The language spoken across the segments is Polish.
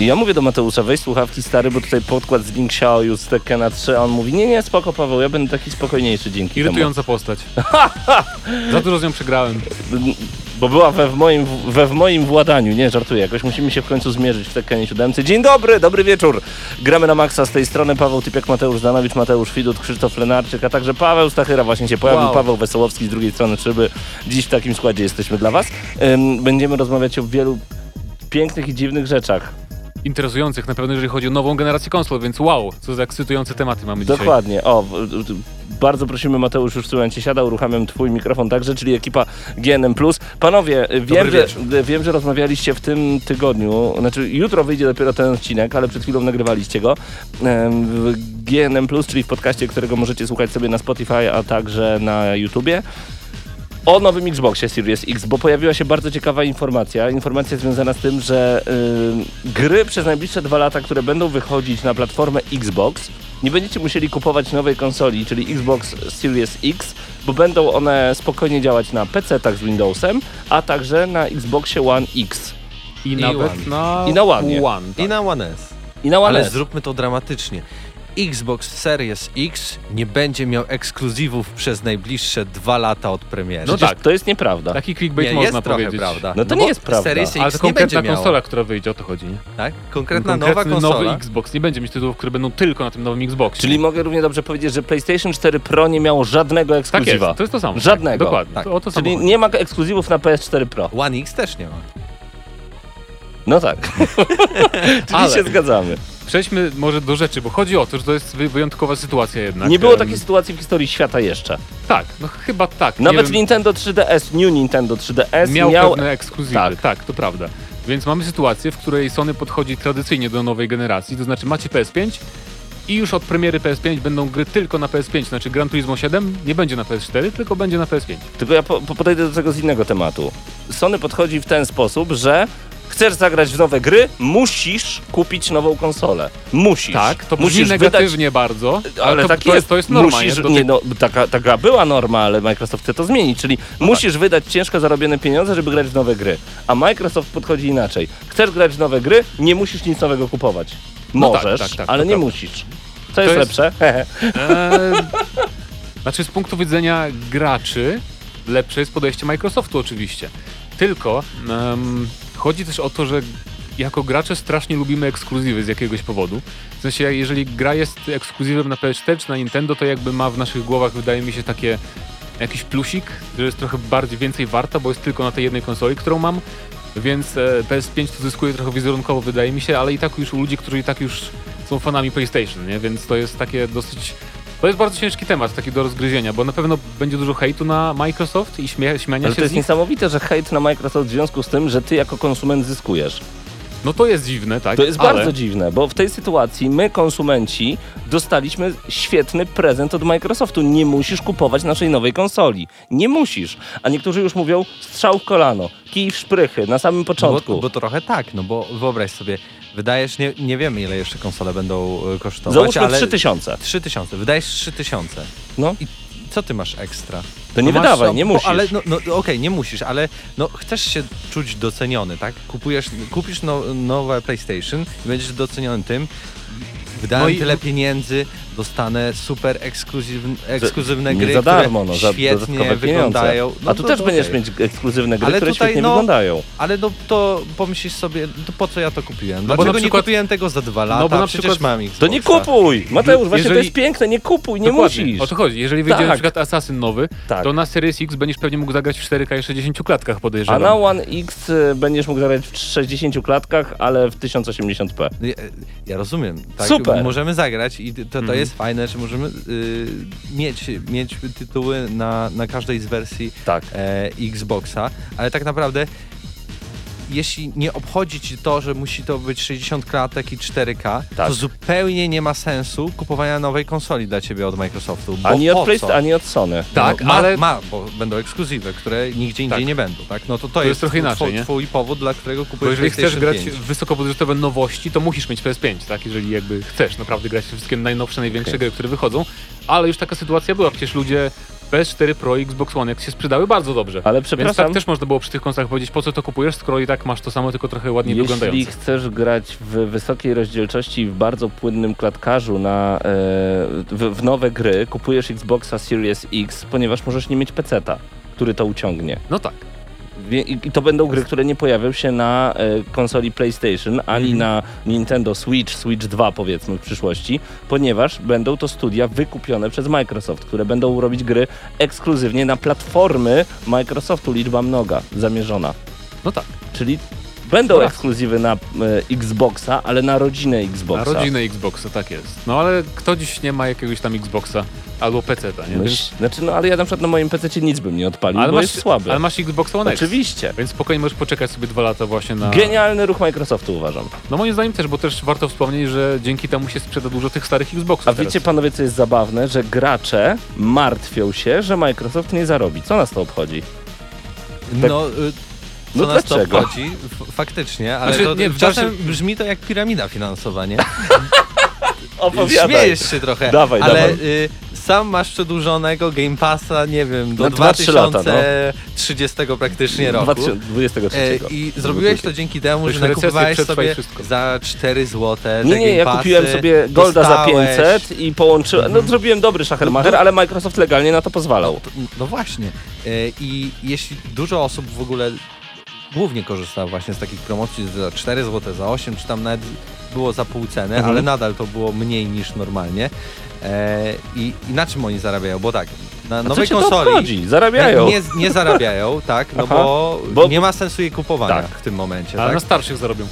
I ja mówię do Mateusza, weź słuchawki stary, bo tutaj podkład z Link Xiaoyu z Tekkena 3, a on mówi, nie, nie, spoko Paweł, ja będę taki spokojniejszy dzięki Irytująca postać. Za dużo z nią przegrałem. temu. Bo była we w, moim, we w moim władaniu, nie, żartuję, jakoś musimy się w końcu zmierzyć w Tekkenie 7. Dzień dobry, dobry wieczór. Gramy na maksa z tej strony, Paweł Typiak, Mateusz Zdanowicz, Mateusz Widut, Krzysztof Lenarczyk, a także Paweł Stachyra właśnie się pojawił, Wow. Paweł Wesołowski z drugiej strony szyby. Dziś w takim składzie jesteśmy dla Was. Ym, będziemy rozmawiać o wielu pięknych i dziwnych rzeczach. Interesujących na pewno, jeżeli chodzi o nową generację konsol, więc wow, co za ekscytujące tematy mamy dzisiaj. Dokładnie. O, bardzo prosimy Mateusz, już w tym momencie siada, uruchamiam twój mikrofon także, czyli ekipa GNM+. Panowie, wiem że, wiem, że rozmawialiście w tym tygodniu, znaczy jutro wyjdzie dopiero ten odcinek, ale przed chwilą nagrywaliście go w GNM+, czyli w podcaście, którego możecie słuchać sobie na Spotify, a także na YouTubie. O nowym Xboxie Series X, bo pojawiła się bardzo ciekawa informacja. Informacja związana z tym, że y, gry przez najbliższe dwa lata, które będą wychodzić na platformę Xbox, nie będziecie musieli kupować nowej konsoli, czyli Xbox Series X, bo będą one spokojnie działać na PC-tach z Windowsem, a także na Xboxie One X I nawet One. na I na One. One tak. I na One S. i na One Ale S. zróbmy to dramatycznie. Xbox Series X nie będzie miał ekskluzywów przez najbliższe dwa lata od premiery. No Przecież tak. to jest nieprawda. Taki clickbait nie, można jest trochę powiedzieć. prawda. No to nie bo jest prawda. Series Ale X to nie będzie konkretna miała. konsola, która wyjdzie, o to chodzi. Nie? Tak? Konkretna Konkretny nowa konsola. nowy Xbox. Nie będzie mieć tytułów, które będą tylko na tym nowym Xboxie. Czyli mogę równie dobrze powiedzieć, że PlayStation 4 Pro nie miało żadnego tak jest, ekskluzywa. to jest to samo. Żadnego. Tak, dokładnie, Tak. to, o to samo Czyli chodzi. nie ma ekskluzywów na PS4 Pro. One X też nie ma. No tak. Czyli Ale- się zgadzamy. Przejdźmy może do rzeczy, bo chodzi o to, że to jest wy- wyjątkowa sytuacja jednak. Nie było takiej sytuacji w historii świata jeszcze. Tak, no chyba tak. Nawet wiem. Nintendo 3DS, New Nintendo 3DS miał, miał... pewne ekskluzywy. tak. Tak. to prawda. Więc mamy sytuację, w której Sony podchodzi tradycyjnie do nowej generacji, to znaczy macie PS5 i już od premiery PS5 będą gry tylko na PS5, znaczy Gran Turismo 7 nie będzie na PS4, tylko będzie na PS5. Tylko ja po, po podejdę do tego z innego tematu. Sony podchodzi w ten sposób, że chcesz zagrać w nowe gry, musisz kupić nową konsolę. Musisz. Tak, to musisz negatywnie bardzo, ale, Ale to, tak to, jest. to jest norma. Musisz, nie? No, taka, taka była norma, ale Microsoft chce to zmienić, czyli No musisz wydać ciężko zarobione pieniądze, żeby grać w nowe gry. A Microsoft podchodzi inaczej. Chcesz grać w nowe gry, nie musisz nic nowego kupować. No tak, Możesz, tak, tak, ale to nie musisz. Co jest, jest- lepsze? Eee, znaczy z punktu widzenia graczy lepsze jest podejście Microsoftu oczywiście. Tylko em, chodzi też o to, że jako gracze strasznie lubimy ekskluzywy z jakiegoś powodu. W sensie, jeżeli gra jest ekskluzywem na PS4 czy na Nintendo, to jakby ma w naszych głowach, wydaje mi się, takie jakiś plusik, że jest trochę bardziej więcej warta, bo jest tylko na tej jednej konsoli, którą mam. Więc e, PS5 to zyskuje trochę wizerunkowo, wydaje mi się, ale i tak już u ludzi, którzy i tak już są fanami PlayStation, nie? Więc to jest takie dosyć. To jest bardzo ciężki temat, taki do rozgryzienia, bo na pewno będzie dużo hejtu na Microsoft i śmie śmiania Ale się to jest z nich. niesamowite, że hejt na Microsoft w związku z tym, że ty jako konsument zyskujesz. No to jest dziwne, tak? To jest ale... bardzo dziwne, bo w tej sytuacji my, konsumenci, dostaliśmy świetny prezent od Microsoftu. Nie musisz kupować naszej nowej konsoli. Nie musisz. A niektórzy już mówią strzał w kolano, kij w szprychy na samym początku. Bo, bo trochę tak, no bo wyobraź sobie, wydajesz, nie, nie wiemy ile jeszcze konsole będą e, kosztować, Załóżmy ale 3000. 3000, wydajesz 3000. No. I co ty masz ekstra? To nie No masz, wydawaj, no, nie musisz. Ale no, no okej, nie musisz, ale no chcesz się czuć doceniony, tak? Kupujesz, kupisz no, nowe PlayStation i będziesz doceniony tym. Wydałem No i- tyle pieniędzy, dostanę super ekskluzywne, ekskluzywne Nie gry, za darmo, które no, za świetnie wyglądają. No A tu to- też to będziesz mieć ekskluzywne gry, Ale które tutaj, świetnie no, wyglądają. Ale no to pomyślisz sobie, to po co ja to kupiłem? No bo Dlaczego na nie przykład- kupiłem tego za dwa lata? bo na Przecież przykład- mam Xboxa. To nie kupuj! Mateusz, właśnie to Jeżeli- jest piękne, nie kupuj, nie Dokładnie, musisz. O to chodzi. Jeżeli wyjdzie Tak. na przykład Assassin nowy, Tak. to na Series X będziesz pewnie mógł zagrać w 4K i 60 klatkach A podejrzewam. na One X y, będziesz mógł zagrać w 60 klatkach, ale w 1080p. Ja, ja rozumiem. Tak? Super. Możemy zagrać i to, to Mhm. jest fajne, że możemy y, mieć, mieć tytuły na, na każdej z wersji Tak. e, Xboxa, ale tak naprawdę jeśli nie obchodzi ci to, że musi to być 60 klatek i 4K, Tak. to zupełnie nie ma sensu kupowania nowej konsoli dla ciebie od Microsoftu. Bo Ani od PlayStation, co? ani od Sony. Tak, no, ma, ale ma, bo będą ekskluzywy, które nigdzie indziej Tak. nie będą, tak? No to to, jest jest, trochę inaczej, twój, nie? twój powód, dla którego bo kupujesz jeżeli chcesz grać 5. w wysokobudżetowe nowości, to musisz mieć PS5, tak? Jeżeli jakby chcesz naprawdę grać wszystkie najnowsze, największe Okej. gry, które wychodzą. Ale już taka sytuacja była. Przecież ludzie PS4 Pro i Xbox One X się sprzedały bardzo dobrze. Ale Więc przepraszam, tak też można było przy tych konsolach powiedzieć, po co to kupujesz, skoro i tak masz to samo, tylko trochę ładniej jeśli wyglądające. chcesz grać w wysokiej rozdzielczości i w bardzo płynnym klatkarzu na, e, w, w nowe gry, kupujesz Xboxa Series X, ponieważ możesz nie mieć peceta, który to uciągnie. No tak. I to będą gry, które nie pojawią się na e, konsoli PlayStation, ani Mhm. na Nintendo Switch, Switch 2 powiedzmy w przyszłości, ponieważ będą to studia wykupione przez Microsoft, które będą robić gry ekskluzywnie na platformy Microsoftu, liczba mnoga zamierzona. No tak. Czyli będą No raz. ekskluzywy na e, Xboxa, ale na rodzinę Na Xboxa. rodzinę Xboxa, tak jest. No ale kto dziś nie ma jakiegoś tam Xboxa albo PC-ta, nie? Myśl, Więc, znaczy, no ale ja na przykład na moim PC nic bym nie odpalił, ale, bo masz, jest słaby. ale masz Xbox One X. Oczywiście. Więc spokojnie możesz poczekać sobie dwa lata właśnie na... Genialny ruch Microsoftu uważam. No moim zdaniem też, bo też warto wspomnieć, że dzięki temu się sprzeda dużo tych starych Xboxów A teraz. wiecie panowie, co jest zabawne? Że gracze martwią się, że Microsoft nie zarobi. Co nas to obchodzi? No, y, co No nas dlaczego? to obchodzi? F- faktycznie, ale Znaczy, to, nie, w czasem brzmi to jak piramida finansowa, nie? Opowiadaj. Śmiejesz się trochę, Dawaj, ale dawaj. y, sam masz przedłużonego Game Passa, nie wiem, do Na dwa, trzy lata, no. 2030 praktycznie roku. 2023. E, I zrobiłeś to dzięki temu, że nakupowałeś przetrwa i sobie wszystko. za 4 zł Nie, nie, ja kupiłem sobie Golda za 500 i połączyłem. Mhm. No zrobiłem dobry szachermacher, ale Microsoft legalnie na to pozwalał. No właśnie. E, I jeśli dużo osób w ogóle głównie korzysta właśnie z takich promocji za 4 zł, za 8, czy tam nawet było za pół ceny, Mhm. ale nadal to było mniej niż normalnie. E, i, I na czym oni zarabiają? Bo tak, na nowej konsoli? Zarabiają. nie, nie zarabiają, tak, no bo, Bo- nie ma sensu jej kupowania Tak. w tym momencie. Ale tak? na starszych zarobią.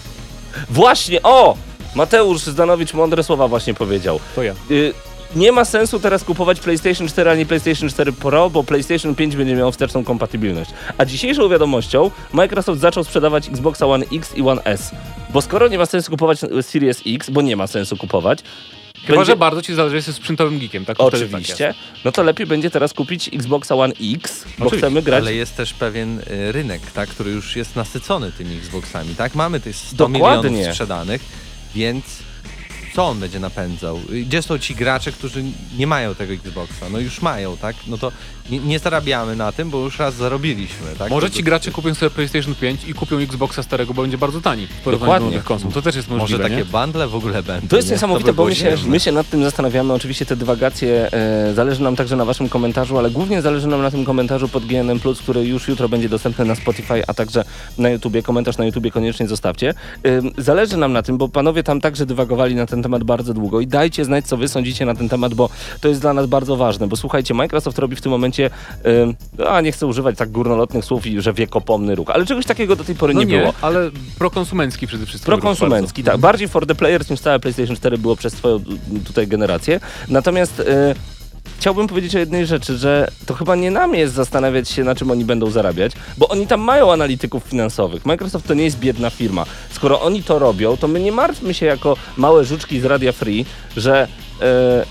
Właśnie, o! Mateusz Zdanowicz mądre słowa właśnie powiedział. To ja. Y, nie ma sensu teraz kupować PlayStation 4 ani PlayStation 4 Pro, bo PlayStation 5 będzie miało wsteczną kompatybilność. A dzisiejszą wiadomością Microsoft zaczął sprzedawać Xboxa One X i One S. Bo skoro nie ma sensu kupować Series X, bo nie ma sensu kupować, Chyba, będzie- że bardzo ci zależy, że jesteś sprzętowym geekiem, tak? Tak Oczywiście. no to lepiej będzie teraz kupić Xboxa One X, bo Oczywiście, chcemy grać. Ale jest też pewien y, rynek, tak, który już jest nasycony tymi Xboxami, tak? Mamy tych 100 Dokładnie. milionów sprzedanych, więc co on będzie napędzał? Gdzie są ci gracze, którzy nie mają tego Xboxa? No już mają, tak? No to nie, nie zarabiamy na tym, bo już raz zarobiliśmy, tak? Może To- ci gracze kupią sobie PlayStation 5 i kupią Xboxa starego, bo będzie bardzo tani w porównaniu do Dokładnie. konsol. To też jest Może możliwe, takie nie? bundle w ogóle będą. To jest nie? niesamowite, by bo my się, my się nad tym zastanawiamy. Oczywiście te dywagacje e, zależy nam także na waszym komentarzu, ale głównie zależy nam na tym komentarzu pod GNM+, który już jutro będzie dostępny na Spotify, a także na YouTubie. Komentarz na YouTubie koniecznie zostawcie. Ym, zależy nam na tym, bo panowie tam także dywagowali na ten temat bardzo długo i dajcie znać, co wy sądzicie na ten temat, bo to jest dla nas bardzo ważne, bo słuchajcie, Microsoft robi w tym momencie, ym, a nie chcę używać tak górnolotnych słów, że wiekopomny ruch, ale czegoś takiego do tej pory No nie, nie, było. ale prokonsumencki przede wszystkim. Prokonsumencki, tak. Bardziej for the players niż całe PlayStation 4 było przez twoją y, tutaj generację. Natomiast y, chciałbym powiedzieć o jednej rzeczy, że to chyba nie nam jest zastanawiać się, na czym oni będą zarabiać, bo oni tam mają analityków finansowych. Microsoft to nie jest biedna firma. Skoro oni to robią, to my nie martwmy się jako małe żuczki z Radia Free, że y,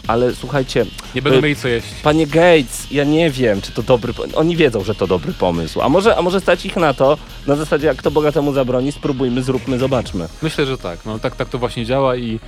ale słuchajcie, Nie będą y, mieli co jeść. Panie Gates, ja nie wiem, czy to dobry Oni wiedzą, że to dobry pomysł. A może, a może stać ich na to, na zasadzie jak kto bogatemu zabroni, spróbujmy, zróbmy, zobaczmy. Myślę, że tak. No tak, tak to właśnie działa i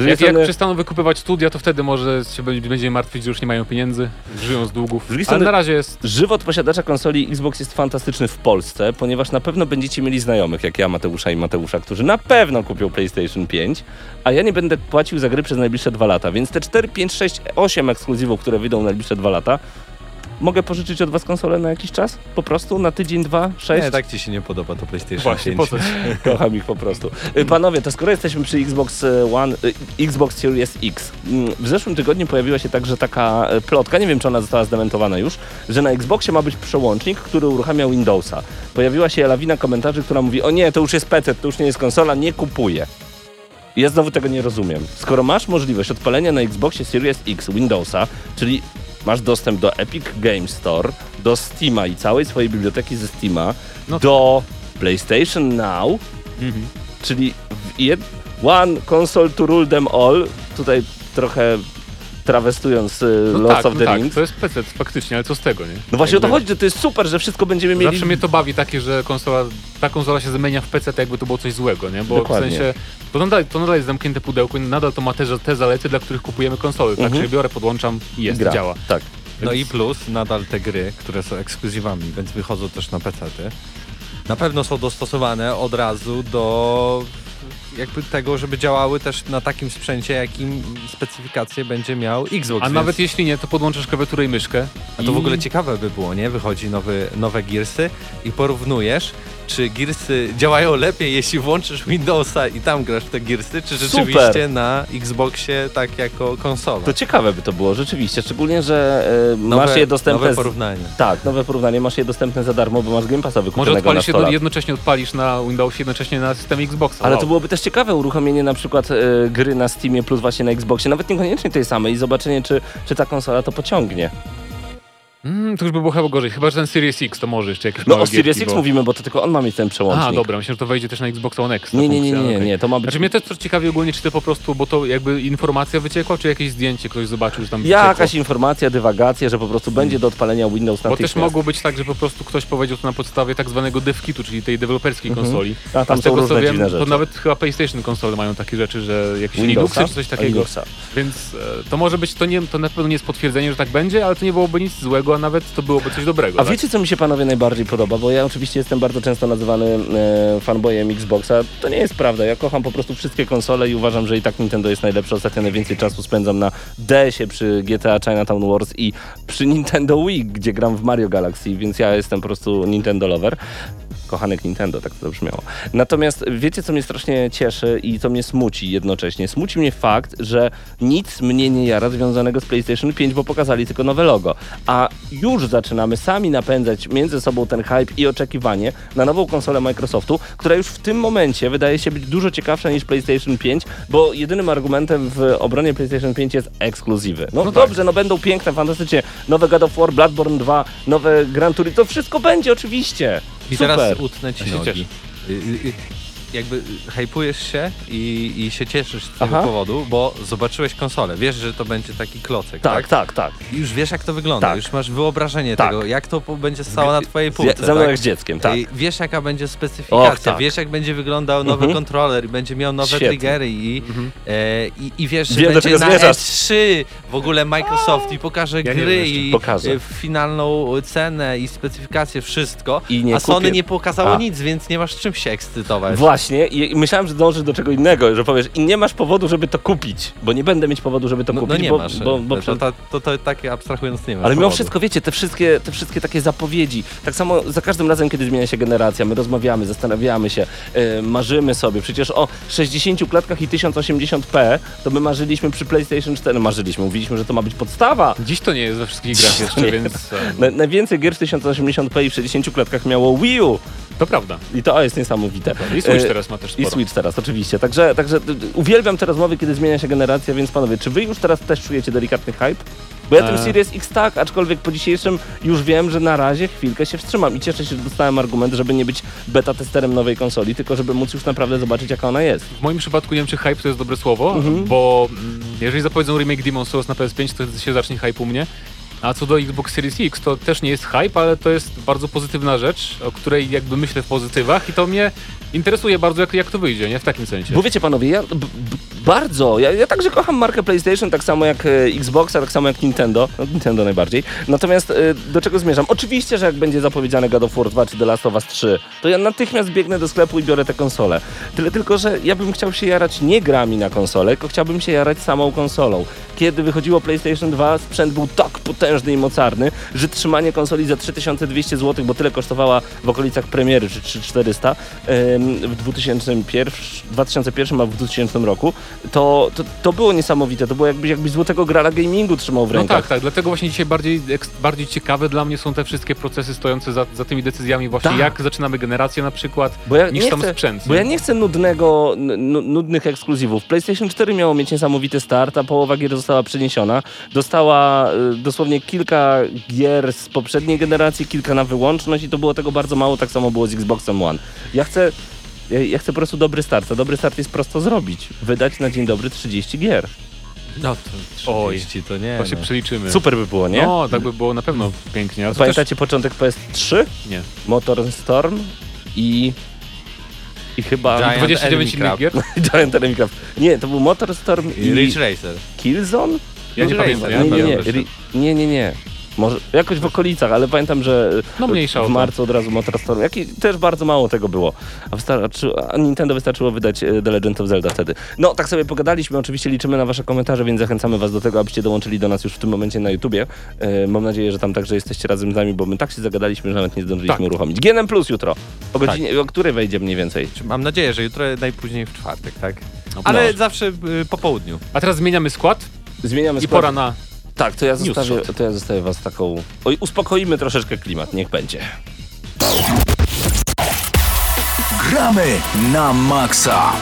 Jak, jak strony- przestaną wykupywać studia, to wtedy może się będzie- będziemy martwić, że już nie mają pieniędzy, żyją z długów. drugiej Ale strony- na razie jest... Żywot posiadacza konsoli Xbox jest fantastyczny w Polsce, ponieważ na pewno będziecie mieli znajomych, jak ja, Mateusza i Mateusza, którzy na pewno kupią PlayStation 5, a ja nie będę płacił za gry przez najbliższe dwa lata, więc te 4, 5, 6, 8 ekskluzywów, które wyjdą w najbliższe dwa lata, mogę pożyczyć od was konsolę na jakiś czas? Po prostu? Na tydzień, dwa, sześć? Nie, tak ci się nie podoba to PlayStation Właśnie, 5. po? Kocham ich po prostu. Y, Panowie, to skoro jesteśmy przy Xbox e, One, y, Xbox Series X, mm, w zeszłym tygodniu pojawiła się także taka plotka, nie wiem czy ona została zdementowana już, że na Xboxie ma być przełącznik, który uruchamia Windowsa. Pojawiła się lawina komentarzy, która mówi, o nie, to już jest PC, to już nie jest konsola, nie kupuję. I Ja znowu tego nie rozumiem. Skoro masz możliwość odpalenia na Xboxie Series X Windowsa, czyli masz dostęp do Epic Games Store, do Steama i całej swojej biblioteki ze Steama, No. do PlayStation Now, Mhm. czyli w jed... One console to rule them all. Tutaj trochę trawestując y, No Lords tak, of no the tak, Rings. to jest PC faktycznie, ale co z tego, nie? No właśnie o to Jakby- chodzi, że to jest super, że wszystko będziemy mieli... Zawsze mnie to bawi takie, że konsola, ta konsola się zamienia w PC, tak jakby to było coś złego, nie? Bo Dokładnie. w sensie, to nadal, to nadal jest zamknięte pudełko i nadal to ma te, te zalety, dla których kupujemy konsole. Tak, Mhm. że biorę, podłączam i jest, gra. działa. Tak. No i plus nadal te gry, które są ekskluzywami, więc wychodzą też na PC-ty, na pewno są dostosowane od razu do jakby tego, żeby działały też na takim sprzęcie, jakim specyfikację będzie miał Xbox. A więc- nawet jeśli nie, to podłączasz klawiaturę i myszkę. A to i... w ogóle ciekawe by było, nie? Wychodzi nowy, nowe Gearsy i porównujesz, czy Gearsy działają lepiej, jeśli włączysz Windowsa i tam grasz w te Gearsy, czy rzeczywiście Super. na Xboxie tak jako konsola. To ciekawe by to było, rzeczywiście. Szczególnie, że y, nowe, masz je dostępne... Nowe z- porównanie. Tak, nowe porównanie, masz je dostępne za darmo, bo masz Game Passa Może wykupionego na odpalisz jedno, jednocześnie odpalisz na Windowsie, jednocześnie na systemie Xboxa. Ale wow. to byłoby też ciekawe uruchomienie na przykład e, gry na Steamie plus właśnie na Xboxie, nawet niekoniecznie tej samej i zobaczenie, czy, czy ta konsola to pociągnie. Mm, to już by było chyba gorzej. Chyba, że ten Series X to może jeszcze jakieś No o Series X bo... mówimy, bo to tylko on ma mieć ten przełącznik. A, dobra, myślę, że to wejdzie też na Xbox One X. Nie, nie, nie, nie, okej. nie, to ma być... Znaczy mnie też co ciekawi ogólnie, czy ty po prostu, bo to jakby informacja wyciekła, czy jakieś zdjęcie ktoś zobaczył, że tam Jakaś wyciekło? informacja, dywagacja, że po prostu będzie do odpalenia Windows Bo natychmiast. też mogło być tak, że po prostu ktoś powiedział to na podstawie tak zwanego devkitu, czyli tej deweloperskiej Mhm. konsoli. A tam z są tego co wiem, to nawet chyba PlayStation konsole mają takie rzeczy, że jakieś? Linuxy czy coś takiego. Linuxa. Więc e, to może być, to, nie, to na pewno nie jest potwierdzenie, że tak będzie, ale to nie byłoby nic złego, a nawet to byłoby coś dobrego. A tak? wiecie, co mi się panowie najbardziej podoba? Bo ja oczywiście jestem bardzo często nazywany e, fanboyem Xboxa. To nie jest prawda. Ja kocham po prostu wszystkie konsole i uważam, że i tak Nintendo jest najlepsze. Ostatnio najwięcej czasu spędzam na DS-ie przy GTA Chinatown Wars i przy Nintendo Wii, gdzie gram w Mario Galaxy, więc ja jestem po prostu Nintendo lover. Kochanek Nintendo, tak to brzmiało. Natomiast wiecie, co mnie strasznie cieszy i co mnie smuci jednocześnie? Smuci mnie fakt, że nic mnie nie jara związanego z PlayStation 5, bo pokazali tylko nowe logo. A już zaczynamy sami napędzać między sobą ten hype i oczekiwanie na nową konsolę Microsoftu, która już w tym momencie wydaje się być dużo ciekawsza niż PlayStation 5, bo jedynym argumentem w obronie PlayStation 5 jest ekskluzywy. No, No tak. dobrze, no będą piękne, fantastycznie. Nowe God of War, Bloodborne 2, nowe Gran Turismo, to wszystko będzie oczywiście. I Super. teraz utnę ci się nogi. Jakby hypujesz się i, i się cieszysz z tego Aha. powodu, bo zobaczyłeś konsolę. Wiesz, że to będzie taki klocek, Tak, tak, tak. I już wiesz, jak to wygląda. Tak. Już masz wyobrażenie Tak. tego, jak to po- będzie stało na twojej Z, półce. mną tak? jak z dzieckiem, tak. I wiesz, jaka będzie specyfikacja, Och, tak. wiesz, jak będzie wyglądał nowy Mhm. kontroler i będzie miał nowe Świetnie. triggery i, Mhm. e, i, i wiesz, że Wiem, do będzie czego na zmierzasz. S3 w ogóle Microsoft i pokaże Ja nie gry wiem jeszcze. i Pokaże. e, finalną cenę i specyfikację, wszystko. I nie a Sony kupię. nie pokazało A. nic, więc nie masz czym się ekscytować. Właśnie i, myślałem, że dążysz do czego innego, że powiesz i nie masz powodu, żeby to kupić, bo nie będę mieć powodu, żeby to no, kupić, no nie bo, masz. bo, bo to, przed- to, to, to takie abstrahując nie masz Ale mimo powodu. wszystko, wiecie, te wszystkie, te wszystkie takie zapowiedzi, tak samo za każdym razem, kiedy zmienia się generacja, my rozmawiamy, zastanawiamy się, e, marzymy sobie, przecież o 60 klatkach i 1080p, to my marzyliśmy przy PlayStation 4, no marzyliśmy, mówiliśmy, że to ma być podstawa. Dziś to nie jest we wszystkich grach jeszcze, więc e, Na, najwięcej gier w 1080p i w 60 klatkach miało Wii U to prawda. i to jest niesamowite. I Switch E, teraz ma też I sporo. Switch teraz, oczywiście. Także, także uwielbiam te rozmowy, kiedy zmienia się generacja, więc panowie, czy wy już teraz też czujecie delikatny hype? Bo ja tym E. Series X tak, aczkolwiek po dzisiejszym już wiem, że na razie chwilkę się wstrzymam i cieszę się, że dostałem argument, żeby nie być beta testerem nowej konsoli, tylko żeby móc już naprawdę zobaczyć, jaka ona jest. W moim przypadku nie wiem, czy hype to jest dobre słowo, Mhm. bo mm, jeżeli zapowiedzą remake Demon Souls na PS5, to się zacznie hype u mnie. A co do Xbox Series X, to też nie jest hype, ale to jest bardzo pozytywna rzecz, o której jakby myślę w pozytywach i to mnie interesuje bardzo, jak, jak to wyjdzie, nie? W takim sensie. Bo wiecie panowie, ja Bardzo. Ja, ja także kocham markę PlayStation, tak samo jak e, Xboxa, tak samo jak Nintendo. No, Nintendo najbardziej. Natomiast e, do czego zmierzam? Oczywiście, że jak będzie zapowiedziane God of War 2 czy The Last of Us 3, to ja natychmiast biegnę do sklepu i biorę tę konsolę. Tyle tylko, że ja bym chciał się jarać nie grami na konsolę, tylko chciałbym się jarać samą konsolą. Kiedy wychodziło PlayStation 2, sprzęt był tak potężny i mocarny, że trzymanie konsoli za 3200 zł, bo tyle kosztowała w okolicach premiery, czy 3400 em, w 2001, 2001 a w 2000 roku, to, to, to było niesamowite. To było jakbyś, jakbyś złotego grala gamingu trzymał w No rękach. tak, tak. Dlatego właśnie dzisiaj bardziej, bardziej ciekawe dla mnie są te wszystkie procesy stojące za, za tymi decyzjami właśnie, Tak. jak zaczynamy generację na przykład, ja niż sam chcę, sprzęt. Bo ja nie chcę nudnego, nudnych ekskluzywów. PlayStation 4 miało mieć niesamowity start, a połowa gier została przeniesiona. Dostała y, dosłownie kilka gier z poprzedniej generacji, kilka na wyłączność i to było tego bardzo mało, tak samo było z Xboxem One. Ja chcę, ja, ja chcę po prostu dobry start, a dobry start jest prosto zrobić. Wydać na dzień dobry 30 gier. No to 30 to nie. To się no. przeliczymy. Super by było, nie? No, tak by było na pewno pięknie. Ale to Pamiętacie początek PS3? Też... Nie. Motor Storm i... I chyba... Giant 29 Enemy innych gier? Giant Enemy Craft. Nie, to był Motor Storm i... I Ridge Racer. Killzone? Ja nie pamiętam. Nie, nie, nie, nie, nie, nie. Może jakoś w okolicach, ale pamiętam, że No mniejsza w marcu od razu Motor Storm. Jak i też bardzo mało tego było. A, wystarczy, a Nintendo wystarczyło wydać e, The Legend of Zelda wtedy. No, tak sobie pogadaliśmy. Oczywiście liczymy na wasze komentarze, więc zachęcamy was do tego, abyście dołączyli do nas już w tym momencie na YouTubie. E, mam nadzieję, że tam także jesteście razem z nami, bo my tak się zagadaliśmy, że nawet nie zdążyliśmy Tak. uruchomić. GNM Plus jutro. O godzinie, o której wejdzie mniej więcej? Mam nadzieję, że jutro najpóźniej w czwartek, tak? No. Ale zawsze y, po południu. A teraz zmieniamy skład Zmieniamy i skład. pora na... Tak, to ja, zostawię, to ja zostawię was taką... Oj, uspokoimy troszeczkę klimat, niech będzie. Gramy na maksa.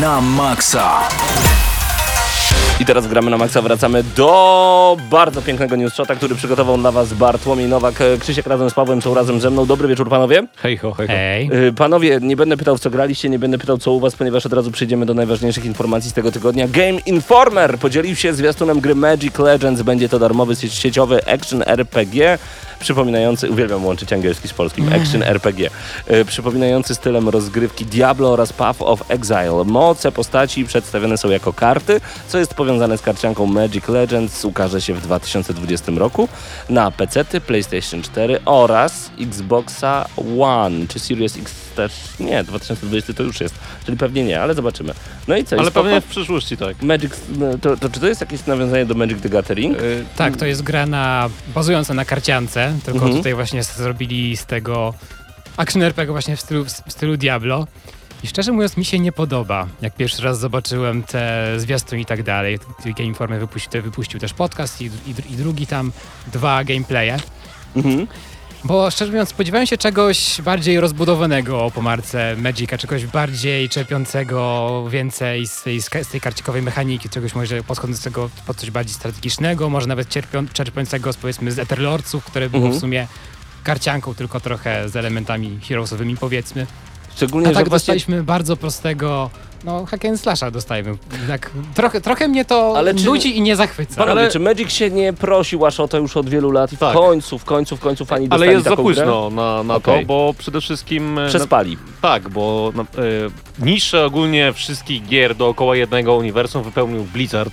Na maksa. I teraz gramy na maksa, wracamy do bardzo pięknego newsshota, który przygotował dla was Bartłomiej Nowak. Krzysiek razem z Pawłem są razem ze mną. Dobry wieczór panowie. Hej ho, hej ho. Hej. Y, Panowie, nie będę pytał, co graliście, nie będę pytał, co u was, ponieważ od razu przejdziemy do najważniejszych informacji z tego tygodnia. Game Informer podzielił się zwiastunem gry Magic Legends. Będzie to darmowy sie- sieciowy action RPG, przypominający, uwielbiam łączyć angielski z polskim, action RPG, y, przypominający stylem rozgrywki Diablo oraz Path of Exile. Moce postaci przedstawione są jako karty, co jest powiązane z karcianką Magic Legends, ukaże się w 2020 roku na PC, PlayStation 4 oraz Xboxa One, czy Series X też nie, 2020 to już jest, czyli pewnie nie, ale zobaczymy. No i co? Ale pewnie w przyszłości, tak. Magic, to, to, czy to jest jakieś nawiązanie do Magic the Gathering? Y, Tak, to jest gra na, bazująca na karciance, tylko Mhm. tutaj właśnie zrobili z tego action RPG właśnie w stylu, w stylu Diablo. I szczerze mówiąc mi się nie podoba. Jak pierwszy raz zobaczyłem te zwiastuny i tak dalej, Game Informer wypuścił, wypuścił też podcast i, i, i drugi tam dwa gameplaye. Mhm. Bo szczerze mówiąc, spodziewałem się czegoś bardziej rozbudowanego po marce Magica, czegoś bardziej czerpiącego więcej z tej, z tej karcikowej mechaniki, czegoś może podchodzącego pod coś bardziej strategicznego, może nawet czerpią, czerpiącego z powiedzmy z Etherlordsów, które było Mhm. w sumie karcianką, tylko trochę z elementami heroesowymi powiedzmy. Szczególnie, A że tak właśnie... dostaliśmy bardzo prostego, no hack and slasha dostajemy. Tak, trochę, trochę mnie to Ale czy- nudzi i nie zachwyca. Panowie, Ale- czy Magic się nie prosił aż o to już od wielu lat i w Tak. końcu, w końcu, w końcu fani Ale jest za taką grę? późno na, na Okej. to, bo przede wszystkim... e, Przespali. Na, tak, bo na, e, nisze ogólnie wszystkich gier dookoła jednego uniwersum wypełnił Blizzard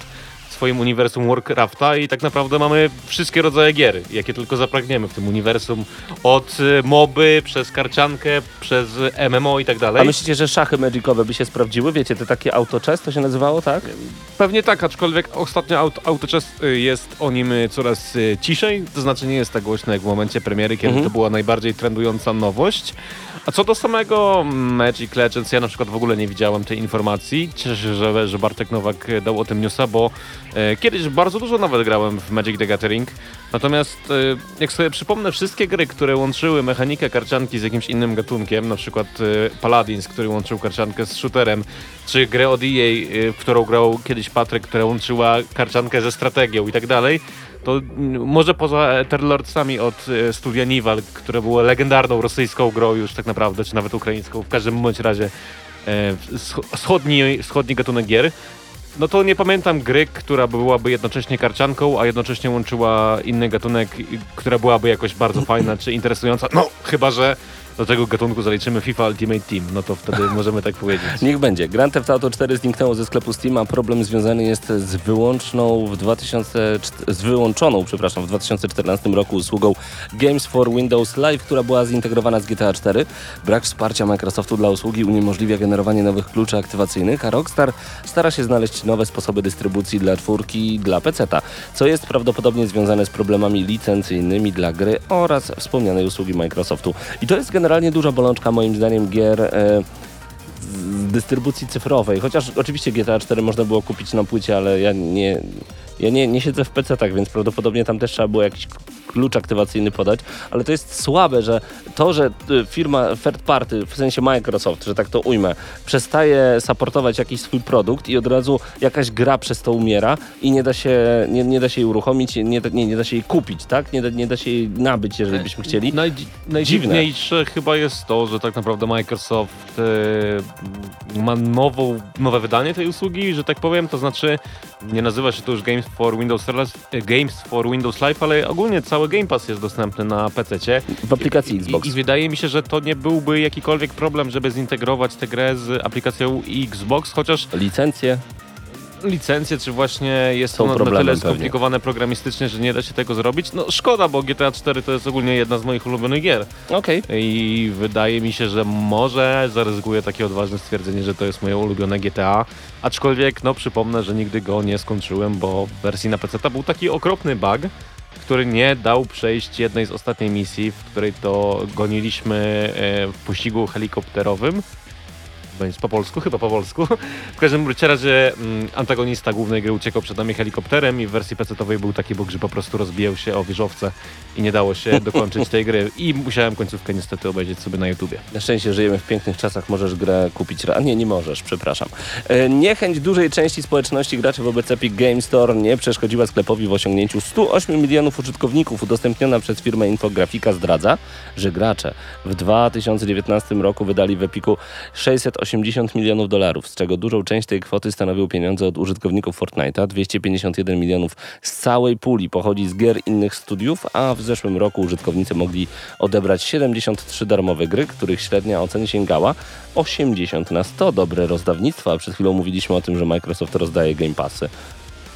swoim uniwersum Warcrafta i tak naprawdę mamy wszystkie rodzaje gier, jakie tylko zapragniemy w tym uniwersum. Od e, moby, przez karciankę, przez MMO i tak A dalej. myślicie, że szachy magicowe by się sprawdziły? Wiecie, te takie autochess to się nazywało, tak? Pewnie tak, aczkolwiek ostatnio aut, Autochess y, jest o nim y, coraz y, ciszej, to znaczy nie jest tak głośno jak w momencie premiery, kiedy Mhm. to była najbardziej trendująca nowość. A co do samego Magic Legends, ja na przykład w ogóle nie widziałem tej informacji. Cieszę się, że, że Bartek Nowak dał o tym newsa, bo e, kiedyś bardzo dużo nawet grałem w Magic the Gathering. Natomiast e, jak sobie przypomnę wszystkie gry, które łączyły mechanikę karcianki z jakimś innym gatunkiem, na przykład e, Paladins, który łączył karciankę z shooterem, czy grę od EA, y, w którą grał kiedyś Patryk, która łączyła karciankę ze strategią i tak dalej, to mm, może poza Etherlordsami od y, studia Nival, które było legendarną rosyjską grą już tak naprawdę, czy nawet ukraińską, w każdym bądź razie e, wsch- wschodni, wschodni gatunek gier, no to nie pamiętam gry, która byłaby jednocześnie karcianką, a jednocześnie łączyła inny gatunek, która byłaby jakoś bardzo fajna czy interesująca. No, chyba że do tego gatunku zaliczymy FIFA Ultimate Team, no to wtedy możemy tak powiedzieć. Niech będzie. Grand Theft Auto 4 zniknęło ze sklepu Steam, a problem związany jest z wyłączną w 2000, z wyłączoną, przepraszam, w 2014 roku usługą Games for Windows Live, która była zintegrowana z GTA 4. Brak wsparcia Microsoftu dla usługi uniemożliwia generowanie nowych kluczy aktywacyjnych, a Rockstar stara się znaleźć nowe sposoby dystrybucji dla czwórki i dla PC-ta, co jest prawdopodobnie związane z problemami licencyjnymi dla gry oraz wspomnianej usługi Microsoftu. I to jest generalnie duża bolączka moim zdaniem gier e, z dystrybucji cyfrowej, chociaż oczywiście GTA 4 można było kupić na płycie, ale ja nie, ja nie, nie siedzę w PC-tak, więc prawdopodobnie tam też trzeba było jakiś klucz aktywacyjny podać, ale to jest słabe, że to, że y, firma third party, w sensie Microsoft, że tak to ujmę, przestaje supportować jakiś swój produkt i od razu jakaś gra przez to umiera i nie da się, nie, nie da się jej uruchomić, nie da, nie, nie da się jej kupić, tak? Nie da, nie da się jej nabyć, jeżeli byśmy chcieli. Najdzi- najdziwniejsze chyba jest to, że tak naprawdę Microsoft e, ma nową, nowe wydanie tej usługi, że tak powiem, to znaczy nie nazywa się to już Games for Windows, Games for Windows Live, ale ogólnie cały Game Pass jest dostępny na PC. W aplikacji Xbox. I, I wydaje mi się, że to nie byłby jakikolwiek problem, żeby zintegrować tę grę z aplikacją Xbox, chociaż Licencje. licencje, czy właśnie jest Są to na, tyle pewnie. skomplikowane programistycznie, że nie da się tego zrobić. No szkoda, bo GTA 4 to jest ogólnie jedna z moich ulubionych gier. Okej. I wydaje mi się, że może zaryzykuję takie odważne stwierdzenie, że to jest moje ulubione GTA. Aczkolwiek, no przypomnę, że nigdy go nie skończyłem, bo w wersji na PC był taki okropny bug, który nie dał przejść jednej z ostatniej misji, w której to goniliśmy e, w pościgu helikopterowym będzie po polsku, chyba po polsku. W każdym razie mm, antagonista głównej gry uciekał przed nami helikopterem i w wersji PC-owej był taki bóg, że po prostu rozbijał się o wieżowce i nie dało się dokończyć tej gry. I musiałem końcówkę niestety obejrzeć sobie na YouTubie. Na szczęście żyjemy w pięknych czasach, możesz grę kupić. A nie, nie możesz, przepraszam. E, Niechęć dużej części społeczności graczy wobec Epic Game Store nie przeszkodziła sklepowi w osiągnięciu 108 milionów użytkowników. Udostępniona przez firmę infografika zdradza, że gracze w 2019 roku wydali w Epiku 680 milionów dolarów, z czego dużą część tej kwoty stanowią pieniądze od użytkowników Fortnite'a. 251 milionów z całej puli pochodzi z gier innych studiów, a w zeszłym roku użytkownicy mogli odebrać 73 darmowe gry, których średnia ocen sięgała 80 na 100. Dobre rozdawnictwo, a przed chwilą mówiliśmy o tym, że Microsoft rozdaje Game Passy.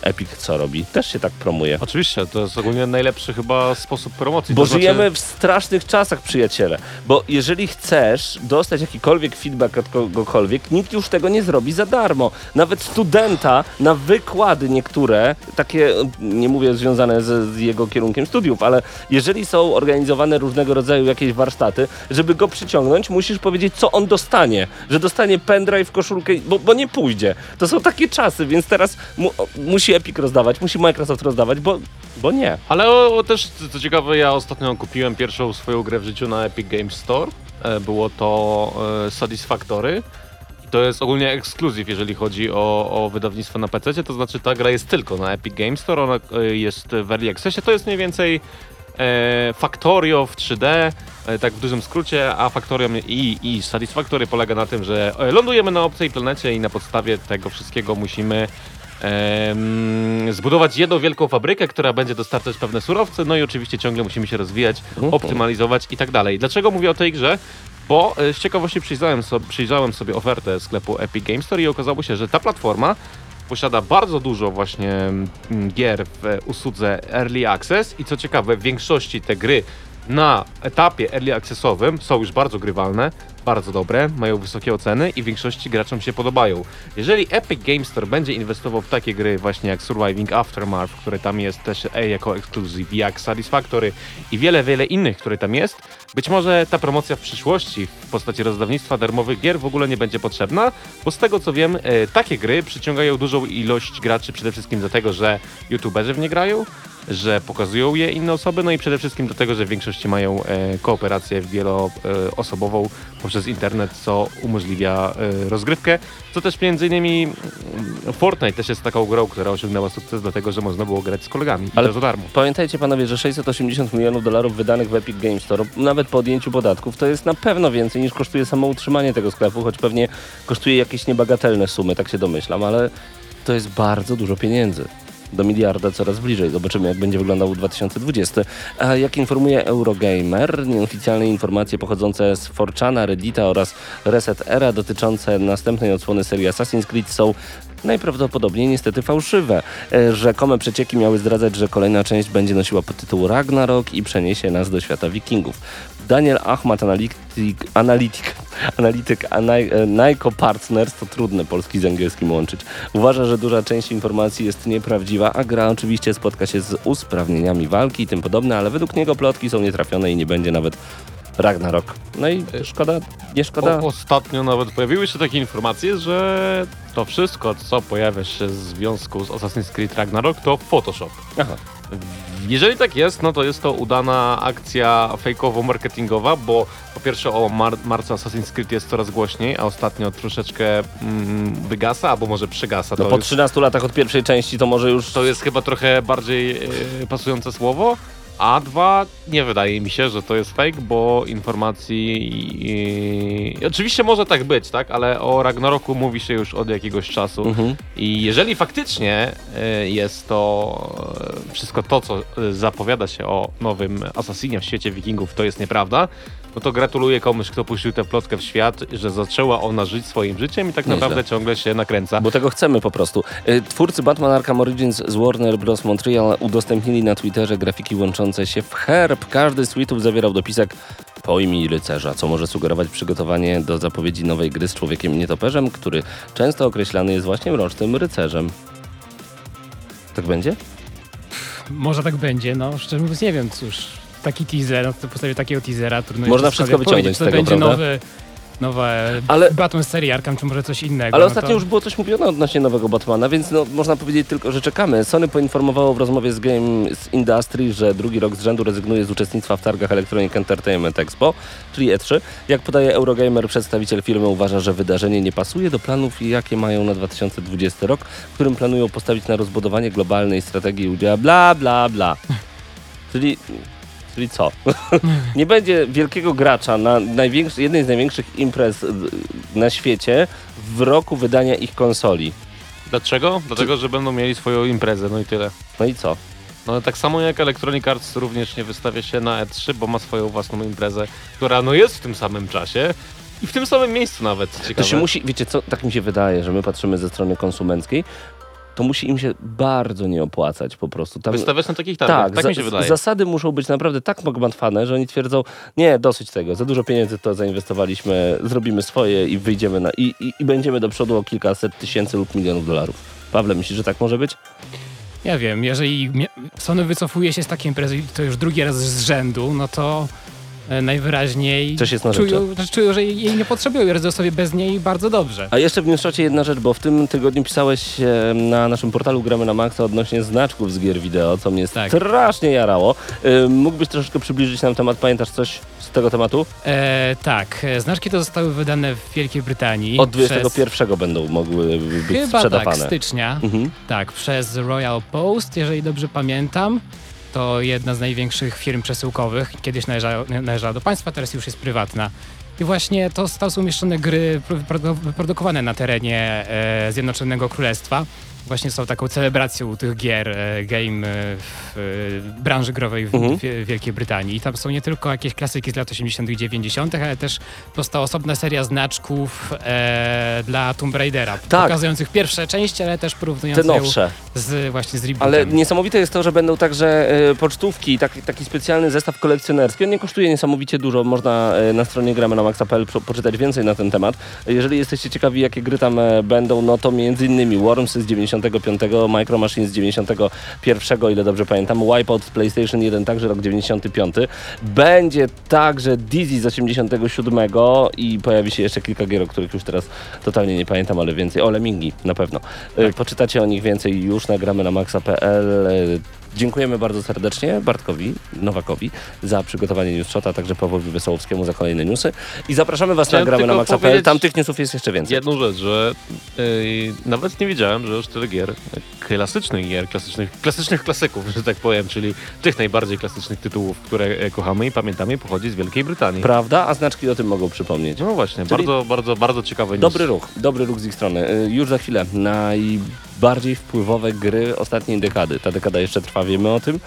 Epic co robi? Też się tak promuje. Oczywiście, to jest ogólnie najlepszy chyba sposób promocji. Bo to znaczy- żyjemy w strasznych czasach, przyjaciele. Bo jeżeli chcesz dostać jakikolwiek feedback od kogokolwiek, nikt już tego nie zrobi za darmo. Nawet studenta na wykłady niektóre, takie, nie mówię związane z, z jego kierunkiem studiów, ale jeżeli są organizowane różnego rodzaju jakieś warsztaty, żeby go przyciągnąć, musisz powiedzieć, co on dostanie. Że dostanie pendrive, koszulkę, bo, bo nie pójdzie. To są takie czasy, więc teraz mu, musi Epic rozdawać, musi Microsoft rozdawać, bo, bo nie. Ale o, o, też, co ciekawe, ja ostatnio kupiłem pierwszą swoją grę w życiu na Epic Games Store. E, Było to e, Satisfactory. To jest ogólnie ekskluzyw, jeżeli chodzi o, o wydawnictwo na PC, to znaczy ta gra jest tylko na Epic Games Store, ona e, jest w Early Accessie, to jest mniej więcej e, Factorio w 3D, e, tak w dużym skrócie, a Factorio i, i Satisfactory polega na tym, że e, lądujemy na obcej planecie i na podstawie tego wszystkiego musimy zbudować jedną wielką fabrykę, która będzie dostarczać pewne surowce, no i oczywiście ciągle musimy się rozwijać, optymalizować i tak dalej. Dlaczego mówię o tej grze? Bo e, z ciekawości przyjrzałem sobie, przyjrzałem sobie ofertę sklepu Epic Games Store i okazało się, że ta platforma posiada bardzo dużo właśnie mm, gier w e, usłudze Early Access i co ciekawe, w większości te gry na etapie Early Accessowym są już bardzo grywalne, bardzo dobre, mają wysokie oceny i większości graczom się podobają. Jeżeli Epic Games Store będzie inwestował w takie gry właśnie jak Surviving Aftermath, które tam jest też e, jako ekskluzyw, jak Satisfactory i wiele, wiele innych, które tam jest, być może ta promocja w przyszłości w postaci rozdawnictwa darmowych gier w ogóle nie będzie potrzebna, bo z tego co wiem, e, takie gry przyciągają dużą ilość graczy przede wszystkim dlatego, że youtuberzy w nie grają, że pokazują je inne osoby, no i przede wszystkim do tego, że w większości mają e, kooperację wieloosobową poprzez internet, co umożliwia e, rozgrywkę, co też między innymi mm, Fortnite też jest taką grą, która osiągnęła sukces dlatego, że można było grać z kolegami Ale... to za darmo. Pamiętajcie panowie, że 680 milionów dolarów wydanych w Epic Games Store, nawet po odjęciu podatków, to jest na pewno więcej niż kosztuje samo utrzymanie tego sklepu, choć pewnie kosztuje jakieś niebagatelne sumy, tak się domyślam, ale to jest bardzo dużo pieniędzy. Do miliarda coraz bliżej. Zobaczymy, jak będzie wyglądał 2020. A jak informuje Eurogamer, nieoficjalne informacje pochodzące z Forchana, Reddita oraz Reset Era dotyczące następnej odsłony serii Assassin's Creed są najprawdopodobniej niestety fałszywe. E, Rzekome przecieki miały zdradzać, że kolejna część będzie nosiła podtytuł Ragnarok i przeniesie nas do świata wikingów. Daniel Ahmad, analityk, analityk, analityk e, Nyko Partners, to trudne polski z angielskim łączyć, uważa, że duża część informacji jest nieprawdziwa, a gra oczywiście spotka się z usprawnieniami walki i tym podobne, ale według niego plotki są nietrafione i nie będzie nawet Ragnarok. No i szkoda, nie szkoda. O, ostatnio nawet pojawiły się takie informacje, że to wszystko, co pojawia się w związku z Assassin's Creed Ragnarok, to Photoshop. Aha. Jeżeli tak jest, no to jest to udana akcja fejkowo-marketingowa, bo po pierwsze o mar marcu Assassin's Creed jest coraz głośniej, a ostatnio troszeczkę mm, wygasa, albo może przegasa. No to, po już, 13 latach od pierwszej części to może już to jest chyba trochę bardziej e, pasujące słowo. A dwa, nie wydaje mi się, że to jest fake, bo informacji. i- oczywiście może tak być, tak? Ale o Ragnaroku mówi się już od jakiegoś czasu. Mhm. I jeżeli faktycznie e, jest to e, wszystko to, co e, zapowiada się o nowym Assassinie w świecie Wikingów, to jest nieprawda, no to gratuluję komuś, kto puścił tę plotkę w świat, że zaczęła ona żyć swoim życiem i tak Nieźle. naprawdę ciągle się nakręca. Bo tego chcemy po prostu. Y, Twórcy Batman Arkham Origins z Warner Bros. Montreal udostępnili na Twitterze grafiki łączące się w herb. Każdy z tweetów zawierał dopisek Pojmij rycerza, co może sugerować przygotowanie do zapowiedzi nowej gry z człowiekiem nietoperzem, który często określany jest właśnie mrocznym rycerzem. Tak będzie? Może tak będzie, no szczerze mówiąc nie wiem, cóż. Taki teaser, to postawię takiego teasera, trudno Można jest wszystko wyciągnąć z tego, będzie prawda? nowy nowe Ale- Batman serii Arkham, czy może coś innego. Ale no ostatnio to... już było coś mówione odnośnie nowego Batmana, więc no, można powiedzieć tylko, że czekamy. Sony poinformowało w rozmowie z Games Industry, że drugi rok z rzędu rezygnuje z uczestnictwa w targach Electronic Entertainment Expo, czyli E3. Jak podaje Eurogamer, przedstawiciel firmy uważa, że wydarzenie nie pasuje do planów, jakie mają na 2020 rok, w którym planują postawić na rozbudowanie globalnej strategii udziału, bla, bla, bla. Czyli... Czyli co? nie będzie wielkiego gracza na jednej z największych imprez na świecie w roku wydania ich konsoli. Dlaczego? Dlatego, że będą mieli swoją imprezę, no i tyle. No i co? No tak samo jak Electronic Arts również nie wystawia się na E3, bo ma swoją własną imprezę, która no jest w tym samym czasie i w tym samym miejscu nawet, co To ciekawe. się musi, wiecie co, tak mi się wydaje, że my patrzymy ze strony konsumenckiej, to musi im się bardzo nie opłacać po prostu. Tam, Wystawiać na takich targach, tak, tak, za- mi się wydaje. zasady muszą być naprawdę tak pogmatwane, że oni twierdzą, nie, dosyć tego, za dużo pieniędzy to zainwestowaliśmy, zrobimy swoje i wyjdziemy na, i, i, i będziemy do przodu o kilkaset tysięcy lub milionów dolarów. Pawle, myślisz, że tak może być? Ja wiem, jeżeli Sony wycofuje się z takiej imprezy, i to już drugi raz z rzędu, no to najwyraźniej Coś jest czują, że czują, że jej nie potrzebują i radzą sobie bez niej bardzo dobrze. A jeszcze w Newshocie jedna rzecz, bo w tym tygodniu pisałeś e, na naszym portalu Gramy na Maxa odnośnie znaczków z gier wideo, co mnie Tak. strasznie jarało. E, mógłbyś troszeczkę przybliżyć nam temat? Pamiętasz coś z tego tematu? E, tak, e, znaczki to zostały wydane w Wielkiej Brytanii. Od przez- 21 będą mogły być Chyba sprzedawane. tak, stycznia. Mhm. Tak, przez Royal Post, jeżeli dobrze pamiętam. To jedna z największych firm przesyłkowych. Kiedyś należała, należała do państwa, teraz już jest prywatna. I właśnie to tam są umieszczone gry pro- produ- wyprodukowane na terenie e, Zjednoczonego Królestwa. Właśnie są taką celebracją tych gier e, game e, w e, branży growej w, Mhm. Wielkiej Brytanii. I tam są nie tylko jakieś klasyki z lat 80. i 90., ale też powstała osobna seria znaczków e, dla Tomb Raidera, Tak. pokazujących pierwsze części, ale też Te porównujące ją nowsze. z, właśnie z rebootem. Ale niesamowite jest to, że będą także e, pocztówki, taki, taki specjalny zestaw kolekcjonerski. On nie kosztuje niesamowicie dużo. Można e, na stronie gramy na maxa.pl po- poczytać więcej na ten temat. Jeżeli jesteście ciekawi, jakie gry tam będą, no to między innymi Worms z 95, Micro Machines z 91, o ile dobrze pamiętam, Wipeout z PlayStation 1, także rok 95. Będzie także Dizzy z 87 i pojawi się jeszcze kilka gier, o których już teraz totalnie nie pamiętam, ale więcej. O, Lemingi na pewno. E, Poczytacie o nich więcej już nagramy na maxa.pl. Dziękujemy bardzo serdecznie Bartkowi Nowakowi za przygotowanie newsshota, a także Pawłowi Wesołowskiemu za kolejne newsy. I zapraszamy Was Chciałem na gramy na maxa.pl. Tam tych newsów jest jeszcze więcej. Jedną rzecz, że yy, nawet nie wiedziałem, że już tyle gier, klasycznych gier, klasycznych, klasycznych klasyków, że tak powiem, czyli tych najbardziej klasycznych tytułów, które e, kochamy i pamiętamy, pochodzi z Wielkiej Brytanii. Prawda? A znaczki o tym mogą przypomnieć. No właśnie, Czyli- bardzo, bardzo, bardzo ciekawy news. Dobry ruch, dobry ruch z ich strony. Y, Już za chwilę najbardziej wpływowe gry ostatniej dekady. Ta dekada jeszcze trwa, wiemy o tym,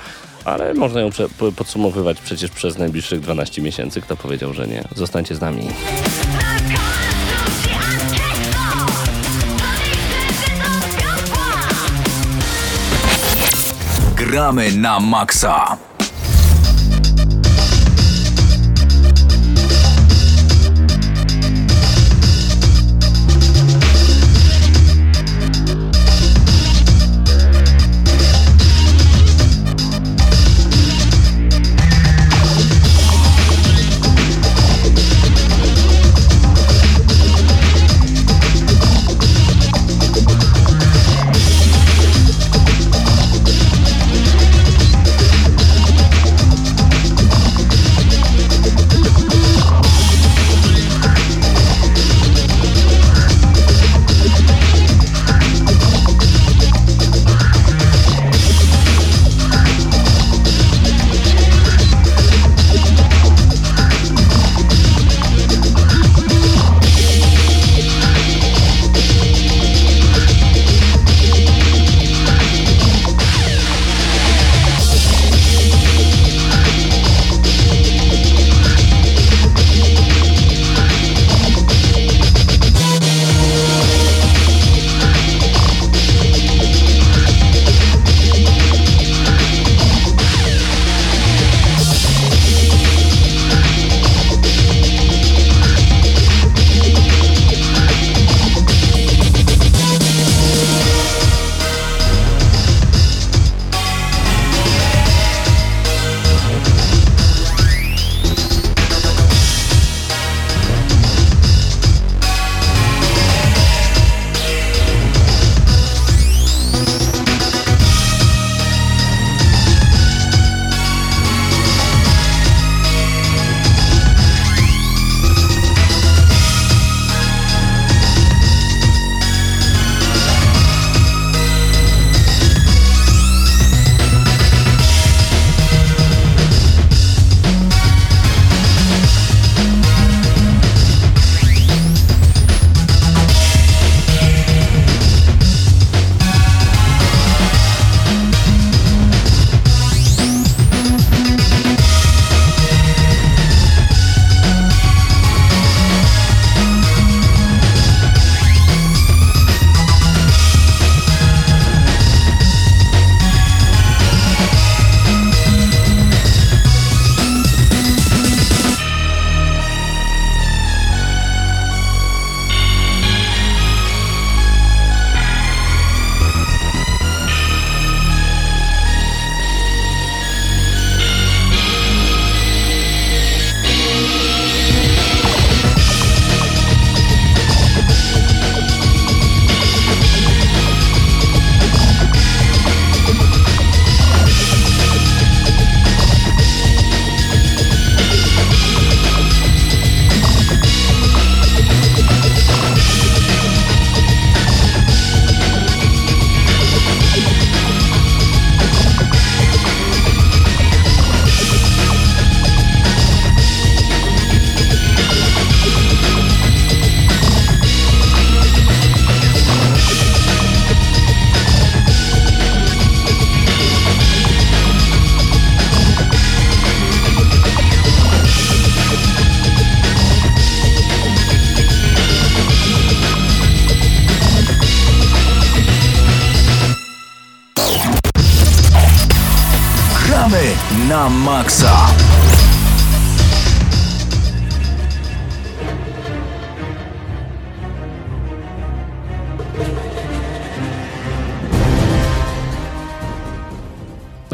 ale można ją podsumowywać przecież przez najbliższych 12 miesięcy. Kto powiedział, że nie? Zostańcie z nami. Gramy na maksa.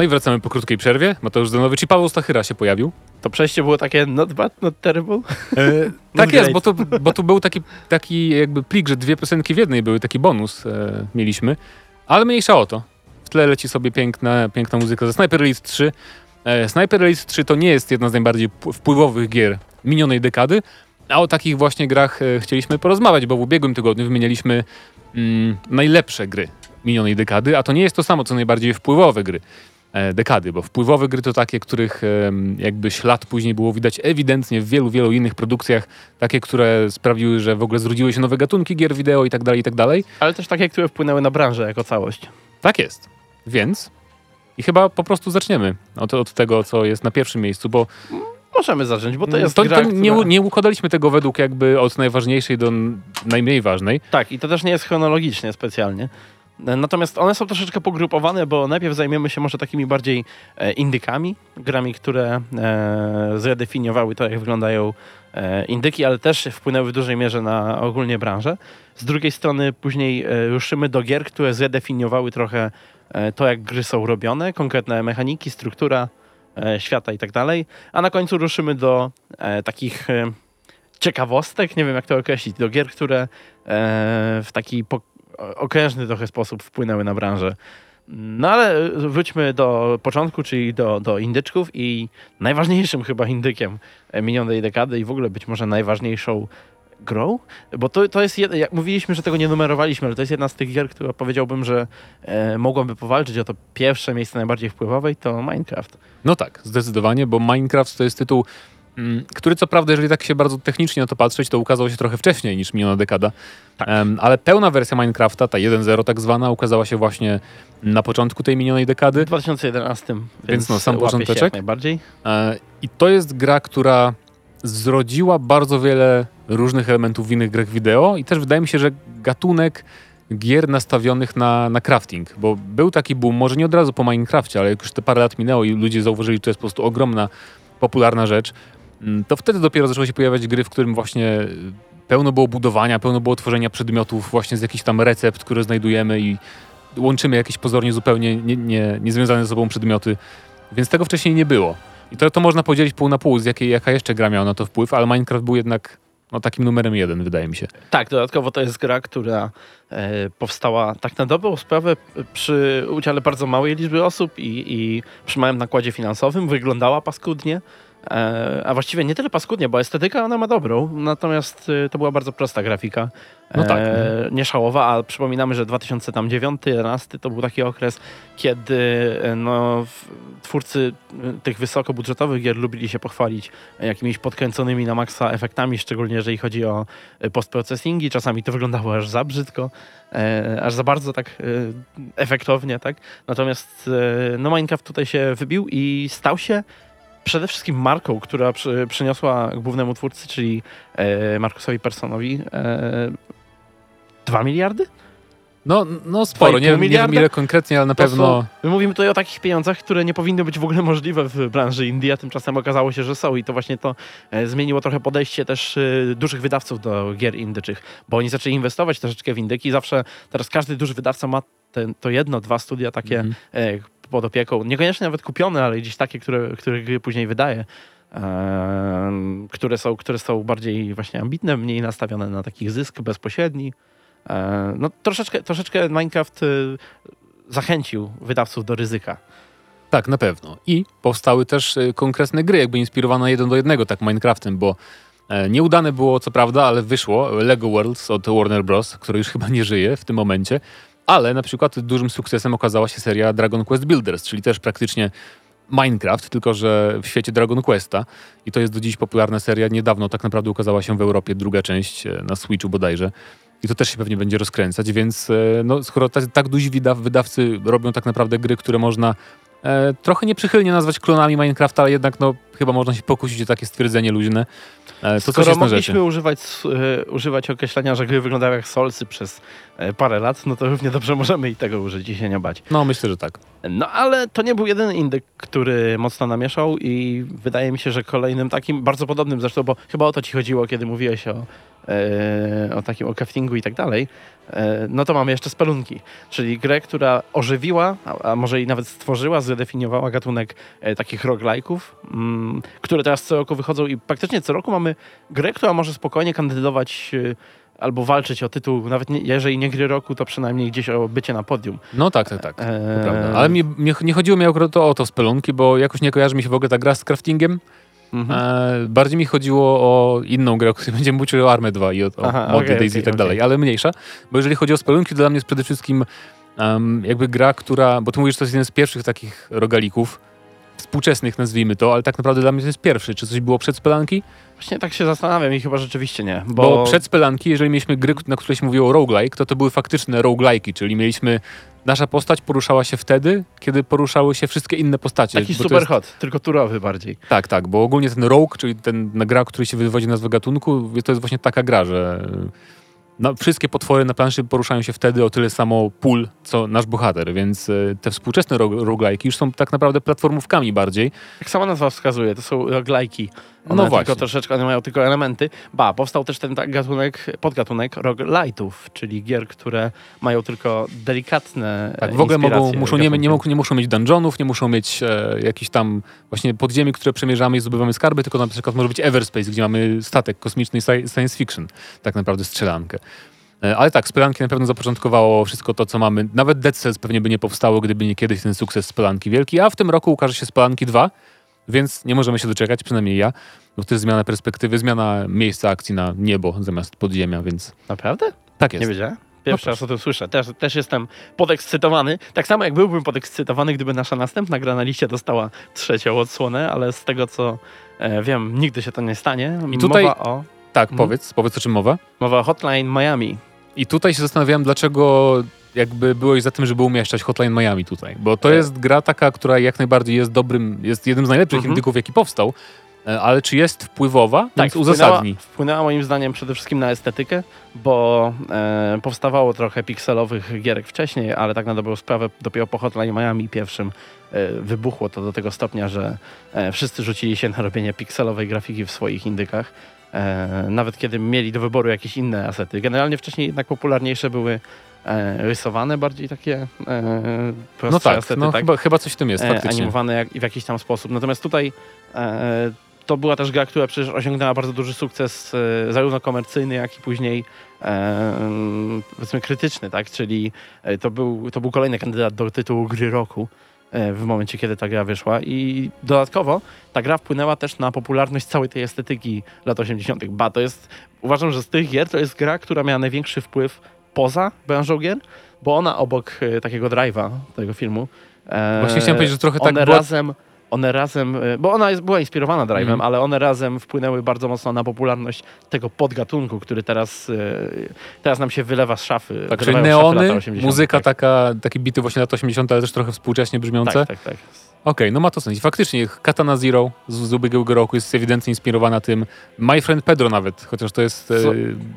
No i wracamy po krótkiej przerwie. Mateusz Danowicz i Paweł Stachyra się pojawił. To przejście było takie not bad, not terrible. E, tak great. jest, bo, to, bo tu był taki, taki jakby plik, że dwie piosenki w jednej były, taki bonus e, mieliśmy. Ale mniejsza o to. W tle leci sobie piękna, piękna muzyka ze Sniper Elite 3. E, Sniper Elite 3 to nie jest jedna z najbardziej wpływowych gier minionej dekady, a o takich właśnie grach e, chcieliśmy porozmawiać, bo w ubiegłym tygodniu wymienialiśmy mm, najlepsze gry minionej dekady, a to nie jest to samo, co najbardziej wpływowe gry dekady, bo wpływowe gry to takie, których jakby ślad później było widać ewidentnie w wielu, wielu innych produkcjach, takie, które sprawiły, że w ogóle zrodziły się nowe gatunki gier wideo i tak dalej, i tak dalej. Ale też takie, które wpłynęły na branżę jako całość. Tak jest. Więc i chyba po prostu zaczniemy od, od tego, co jest na pierwszym miejscu, bo Możemy zacząć, bo to jest to, gra, to nie, która... nie układaliśmy tego według jakby od najważniejszej do najmniej ważnej. Tak, i to też nie jest chronologicznie specjalnie. Natomiast one są troszeczkę pogrupowane, bo najpierw zajmiemy się może takimi bardziej e, indykami, grami, które e, zredefiniowały to, jak wyglądają e, indyki, ale też wpłynęły w dużej mierze na ogólnie branżę. Z drugiej strony później ruszymy do gier, które zredefiniowały trochę to, jak gry są robione, konkretne mechaniki, struktura świata i tak dalej. A na końcu ruszymy do takich ciekawostek, nie wiem jak to określić, do gier, które w taki okrężny trochę sposób wpłynęły na branżę. No ale wróćmy do początku, czyli do, do indyczków i najważniejszym chyba indykiem e, minionej dekady i w ogóle być może najważniejszą grą, bo to, to jest, jak mówiliśmy, że tego nie numerowaliśmy, ale to jest jedna z tych gier, która powiedziałbym, że e, mogłaby powalczyć o to pierwsze miejsce najbardziej wpływowe i to Minecraft. No tak, zdecydowanie, bo Minecraft to jest tytuł, który co prawda, jeżeli tak się bardzo technicznie na to patrzeć, to ukazał się trochę wcześniej niż miniona dekada. Tak. Em, ale pełna wersja Minecrafta, ta 1.0 tak zwana, ukazała się właśnie na początku tej minionej dekady. W 2011, więc, Więc no, sam począteczek. jak najbardziej. E, I to jest gra, która zrodziła bardzo wiele różnych elementów w innych grach wideo i też wydaje mi się, że gatunek gier nastawionych na, na crafting, bo był taki boom, może nie od razu po Minecrafcie, ale jak już te parę lat minęło i ludzie zauważyli, że to jest po prostu ogromna, popularna rzecz, mm, to wtedy dopiero zaczęły się pojawiać gry, w którym właśnie y, pełno było budowania, pełno było tworzenia przedmiotów właśnie z jakichś tam recept, które znajdujemy i łączymy jakieś pozornie zupełnie nie, nie, niezwiązane ze sobą przedmioty, więc tego wcześniej nie było. I to, to można podzielić pół na pół, z jakiej, jaka jeszcze gra miała na to wpływ, ale Minecraft był jednak no, takim numerem jeden, wydaje mi się. Tak, dodatkowo to jest gra, która e, powstała tak na dobrą sprawę przy udziale bardzo małej liczby osób i, i przy małym nakładzie finansowym. Wyglądała paskudnie, a właściwie nie tyle paskudnie, bo estetyka ona ma dobrą, natomiast e, to była bardzo prosta grafika. No tak, E, nie szałowa, a przypominamy, że 2009-2011 to był taki okres, kiedy e, no, twórcy e, tych wysokobudżetowych gier lubili się pochwalić e, jakimiś podkręconymi na maksa efektami, szczególnie jeżeli chodzi o e, postprocessingi. Czasami to wyglądało aż za brzydko, e, aż za bardzo tak e, efektownie, tak? Natomiast e, no Minecraft tutaj się wybił i stał się przede wszystkim marką, która przy, przyniosła głównemu twórcy, czyli e, Markusowi Personowi e, 2 miliardy? No, no sporo, 2,5 nie, wiem- nie wiem ile konkretnie, ale na To pewno... Są, my mówimy tutaj o takich pieniądzach, które nie powinny być w ogóle możliwe w branży indie, a tymczasem okazało się, że są i to właśnie to e, zmieniło trochę podejście też e, dużych wydawców do gier indyczych, bo oni zaczęli inwestować troszeczkę w indyki. Zawsze teraz każdy duży wydawca ma ten, to jedno, dwa studia takie Mhm. e, pod opieką, niekoniecznie nawet kupione, ale gdzieś takie, które, które gry później wydaje. które, są, które są bardziej właśnie ambitne, mniej nastawione na taki zysk bezpośredni. No troszeczkę, troszeczkę Minecraft e, zachęcił wydawców do ryzyka. Tak, na pewno. I powstały też y, konkretne gry, jakby inspirowane jeden do jednego, tak Minecraftem, bo e, nieudane było co prawda, ale wyszło Lego Worlds od Warner Bros., który już chyba nie żyje w tym momencie, ale na przykład dużym sukcesem okazała się seria Dragon Quest Builders, czyli też praktycznie Minecraft, tylko że w świecie Dragon Questa. I to jest do dziś popularna seria. Niedawno tak naprawdę ukazała się w Europie druga część e, na Switchu bodajże. I to też się pewnie będzie rozkręcać, więc e, no, skoro tak, tak duzi wydaw, wydawcy robią tak naprawdę gry, które można e, trochę nieprzychylnie nazwać klonami Minecrafta, ale jednak no, chyba można się pokusić o takie stwierdzenie luźne. E, to coś Skoro mogliśmy używać, e, używać określenia, że gry wyglądają jak solsy przez e, parę lat, no to równie dobrze możemy i tego użyć i się nie bać. No myślę, że tak. No ale to nie był jedyny indyk, który mocno namieszał i wydaje mi się, że kolejnym takim, bardzo podobnym zresztą, bo chyba o to ci chodziło, kiedy mówiłeś o, o takim, o craftingu i tak dalej, e, no to mamy jeszcze Spelunki, czyli grę, która ożywiła, a, może i nawet stworzyła, zredefiniowała gatunek e, takich roguelike'ów, mm, które teraz co roku wychodzą i praktycznie co roku mamy grę, która może spokojnie kandydować e, albo walczyć o tytuł, nawet nie, jeżeli nie gry roku, to przynajmniej gdzieś o bycie na podium. No tak, tak, tak. Ale mi, nie chodziło mi akurat o to spelunki, bo jakoś nie kojarzy mi się w ogóle ta gra z craftingiem. Mhm. E, bardziej mi chodziło o inną grę, o której będziemy mówić, o Armę 2 i o, o Aha, mody okej, Daisy i okej, tak dalej, ale mniejsza. Bo jeżeli chodzi o spelunki, to dla mnie jest przede wszystkim em, jakby gra, która, bo ty mówisz, że to jest jeden z pierwszych takich rogalików, współczesnych nazwijmy to, ale tak naprawdę dla mnie to jest pierwszy. Czy coś było przed spelanki? Właśnie tak się zastanawiam i chyba rzeczywiście nie. Bo, Bo, przed spelanki, jeżeli mieliśmy gry, na które się mówiło roguelike, to to były faktyczne roguelike'i, czyli mieliśmy nasza postać poruszała się wtedy, kiedy poruszały się wszystkie inne postacie. taki super jest- hot, tylko turowy bardziej. Tak, tak, bo ogólnie ten rogue, czyli ten gra, który się wywodzi nazwę gatunku, to jest właśnie taka gra, że no, wszystkie potwory na planszy poruszają się wtedy o tyle samo pól, co nasz bohater, więc e, te współczesne ro- roguelike'i już są tak naprawdę platformówkami bardziej. Jak sama nazwa wskazuje, to są roglajki. No One właśnie. Tylko troszeczkę, one mają tylko elementy. Ba, powstał też ten gatunek, podgatunek roguelite'ów, czyli gier, które mają tylko delikatne Tak, w ogóle mogą, muszą, nie, nie, nie muszą mieć dungeonów, nie muszą mieć e, jakichś tam właśnie podziemi, które przemierzamy i zdobywamy skarby, tylko na przykład może być Everspace, gdzie mamy statek kosmiczny i sci- science fiction, tak naprawdę strzelankę. E, Ale tak, Spelanki na pewno zapoczątkowało wszystko to, co mamy. Nawet Dead Cells pewnie by nie powstało, gdyby nie kiedyś ten sukces Spelanki wielki, a w tym roku ukaże się Spelanki 2, więc nie możemy się doczekać, przynajmniej ja, bo to jest zmiana perspektywy, zmiana miejsca akcji na niebo zamiast podziemia, więc Naprawdę? tak jest. Nie wiedziałem. Pierwszy raz o tym słyszę. Też, też jestem podekscytowany. Tak samo jak byłbym podekscytowany, gdyby nasza następna gra na liście dostała trzecią odsłonę, ale z tego co e, wiem, nigdy się to nie stanie. I tutaj- Mowa o, Tak, Mhm. powiedz, powiedz o czym mowa. mowa o Hotline Miami. I tutaj się zastanawiałem, dlaczego jakby byłeś za tym, żeby umieszczać Hotline Miami tutaj. Bo to E. jest gra taka, która jak najbardziej jest dobrym, jest jednym z najlepszych Mhm. indyków, jaki powstał. E, Ale czy jest wpływowa? Tak, Więc uzasadnij. Wpłynęła, wpłynęła moim zdaniem przede wszystkim na estetykę, bo e, powstawało trochę pikselowych gierek wcześniej, ale tak na dobrą sprawę dopiero po Hotline Miami pierwszym e, wybuchło to do tego stopnia, że e, wszyscy rzucili się na robienie pikselowej grafiki w swoich indykach. E, nawet kiedy mieli do wyboru jakieś inne asety. Generalnie wcześniej jednak popularniejsze były rysowane, bardziej takie e, prostsze No tak, asety, no tak? Chyba, chyba coś w tym jest, e, faktycznie. animowane jak, w jakiś tam sposób. Natomiast tutaj e, to była też gra, która przecież osiągnęła bardzo duży sukces, e, zarówno komercyjny, jak i później e, powiedzmy krytyczny, tak? Czyli e, to był, to był kolejny kandydat do tytułu gry roku e, w momencie, kiedy ta gra wyszła i dodatkowo ta gra wpłynęła też na popularność całej tej estetyki lat 80. Ba, to jest, uważam, że z tych gier to jest gra, która miała największy wpływ poza branżą gier, bo ona obok e, takiego drive'a tego filmu e, Właśnie chciałem powiedzieć, że trochę tak one była- razem one razem, e, bo ona jest, była inspirowana Drive'em, Mhm. ale one razem wpłynęły bardzo mocno na popularność tego podgatunku, który teraz, teraz nam się wylewa z szafy. Tak, czyli neony, 80, muzyka tak. taka, takie bity właśnie lat 80, ale też trochę współcześnie brzmiące. Tak, tak, tak. Okej, no ma to sens. I faktycznie Katana Zero z, z ubiegłego roku jest ewidentnie inspirowana tym. My Friend Pedro nawet, chociaż to jest e,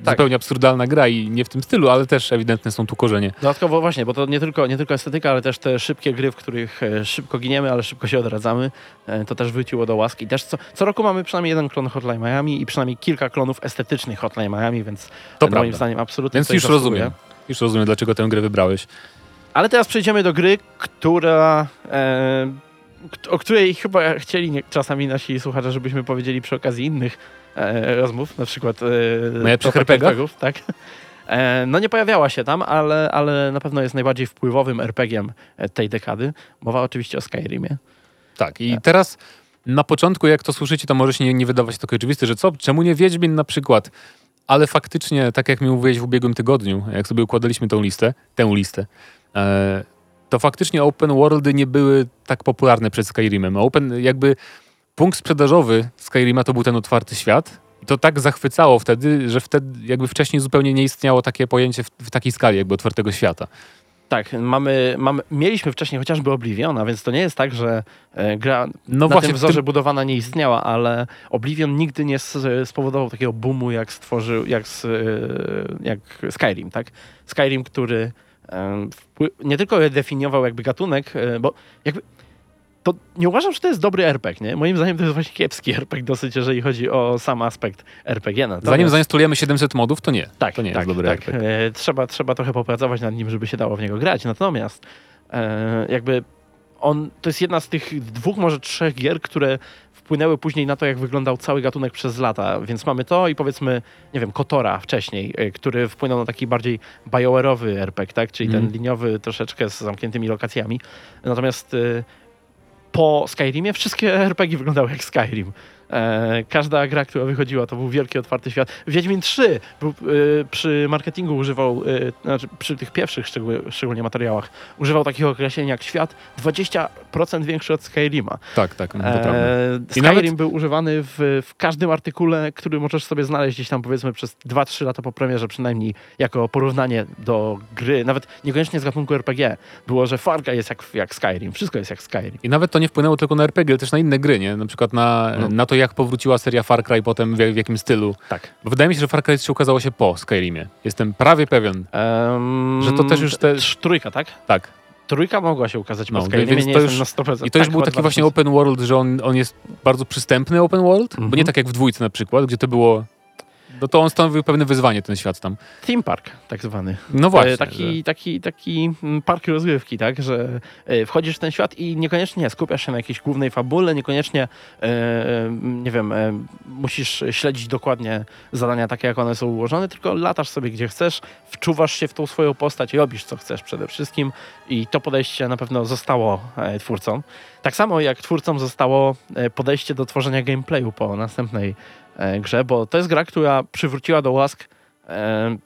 tak. zupełnie absurdalna gra i nie w tym stylu, ale też ewidentne są tu korzenie. Dodatkowo właśnie, bo to nie tylko, nie tylko estetyka, ale też te szybkie gry, w których e, szybko giniemy, ale szybko się odradzamy, e, to też wróciło do łaski. Też co, co roku mamy przynajmniej jeden klon Hotline Miami i przynajmniej kilka klonów estetycznych Hotline Miami, więc To moim zdaniem absolutnie Więc już rozumiem. Już rozumiem, dlaczego tę grę wybrałeś. Ale teraz przejdziemy do gry, która. E, o której chyba chcieli czasami nasi słuchacze, żebyśmy powiedzieli przy okazji innych e, rozmów, na przykład. E, Najlepszych RPGach? RPGów, tak. E, no nie pojawiała się tam, ale, ale na pewno jest najbardziej wpływowym RPG-iem e, tej dekady. Mowa oczywiście o Skyrimie. Tak, i teraz na początku, jak to słyszycie, to może się nie, nie wydawać takie oczywiste, że co, czemu nie Wiedźmin na przykład? Ale faktycznie, tak jak mi mówiłeś w ubiegłym tygodniu, jak sobie układaliśmy tą listę, tę listę, e, to faktycznie open worldy nie były tak popularne przed Skyrimem. Open, jakby punkt sprzedażowy Skyrima to był ten otwarty świat. I to tak zachwycało wtedy, że wtedy jakby wcześniej zupełnie nie istniało takie pojęcie w, w takiej skali jakby otwartego świata. Tak, mamy, mamy, mieliśmy wcześniej chociażby Oblivion, a więc to nie jest tak, że e, gra No na właśnie, tym wzorze tym- budowana nie istniała, ale Oblivion nigdy nie spowodował takiego boomu, jak stworzył, jak, e, jak Skyrim, tak? Skyrim, który nie tylko definiował jakby gatunek, e, bo jakby to nie uważam, że to jest dobry RPG, nie? Moim zdaniem to jest właśnie kiepski RPG dosyć, jeżeli chodzi o sam aspekt RPG. Natomiast- Zanim zainstalujemy 700 modów, to nie. tak, to nie tak, jest dobry tak. RPG. E, trzeba, trzeba trochę popracować nad nim, żeby się dało w niego grać. Natomiast e, jakby on to jest jedna z tych dwóch, może trzech gier, które wpłynęły później na to, jak wyglądał cały gatunek przez lata. Więc mamy to i powiedzmy, nie wiem, Kotora wcześniej, e, który wpłynął na taki bardziej BioWare'owy RPG, tak? czyli Mhm. ten liniowy troszeczkę z zamkniętymi lokacjami. Natomiast e, po Skyrimie wszystkie RPG wyglądały jak Skyrim. E, każda gra, która wychodziła, to był wielki, otwarty świat. Wiedźmin 3 był, e, przy marketingu używał, e, znaczy przy tych pierwszych szczegół, szczególnie materiałach, używał takiego określenia jak świat 20% większy od Skyrima. Tak, tak, to prawda. Skyrim nawet- był używany w, w każdym artykule, który możesz sobie znaleźć gdzieś tam powiedzmy przez 2-3 lata po premierze przynajmniej jako porównanie do gry, nawet niekoniecznie z gatunku RPG. Było, że Far Cry jest jak, jak Skyrim, wszystko jest jak Skyrim. I nawet to nie wpłynęło tylko na RPG, ale też na inne gry, nie? Na przykład na, No. na to, jak powróciła seria Far Cry potem, w, w jakim stylu. Tak. Bo wydaje mi się, że Far Cry 3 ukazało się po Skyrimie. Jestem prawie pewien. Em, Że to też już te- Trójka, tak? Tak. Trójka mogła się ukazać No, po Skyrimie, więc to już- na 100%. I to już Tak, był taki właśnie 2000. open world, że on, on jest bardzo przystępny open world, bo nie Mhm. tak jak w dwójce na przykład, gdzie to było... No to on stanowił pewne wyzwanie, ten świat tam. Theme park, tak zwany. No właśnie. E, taki, że- taki, taki mm, park rozgrywki, tak, że e, wchodzisz w ten świat i niekoniecznie skupiasz się na jakiejś głównej fabule, niekoniecznie, e, nie wiem, musisz śledzić dokładnie zadania takie, jak one są ułożone, tylko latasz sobie gdzie chcesz, wczuwasz się w tą swoją postać i robisz co chcesz przede wszystkim i to podejście na pewno zostało twórcom. Tak samo jak twórcom zostało podejście do tworzenia gameplayu po następnej grze, bo to jest gra, która przywróciła do łask e,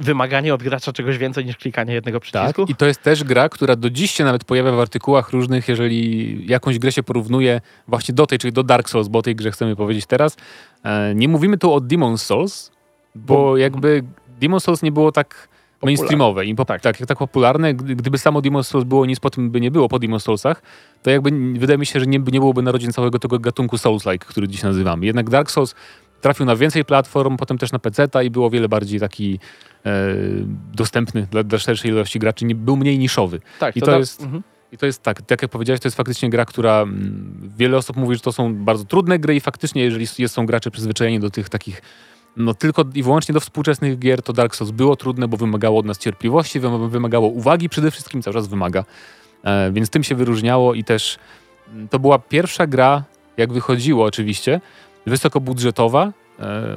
wymaganie od gracza czegoś więcej niż klikanie jednego Tak, przycisku. i to jest też gra, która do dziś się nawet pojawia w artykułach różnych, jeżeli jakąś grę się porównuje właśnie do tej, czyli do Dark Souls, bo o tej grze chcemy powiedzieć teraz. E, nie mówimy tu o Demon's Souls, bo Bo- jakby Demon's Souls nie było tak mainstreamowe i pop, tak. Tak. Tak, popularne. Gdy- Gdyby samo Demon's Souls było, nic po tym by nie było po Demon's Soulsach, to jakby wydaje mi się, że nie, nie byłoby narodzin całego tego gatunku Souls-like, który dziś nazywamy. Jednak Dark Souls trafił na więcej platform, potem też na PC-ta i był o wiele bardziej taki e, dostępny dla, dla szerszej ilości graczy, nie, był mniej niszowy. tak, i to da- jest- Mhm. I to jest tak, tak jak powiedziałeś, to jest faktycznie gra, która mm, wiele osób mówi, że to są bardzo trudne gry i faktycznie, jeżeli są gracze przyzwyczajeni do tych takich no tylko i wyłącznie do współczesnych gier, to Dark Souls było trudne, bo wymagało od nas cierpliwości, wym- wymagało uwagi przede wszystkim, cały czas wymaga. E, więc tym się wyróżniało i też mm, to była pierwsza gra, jak wychodziło oczywiście, wysokobudżetowa, e,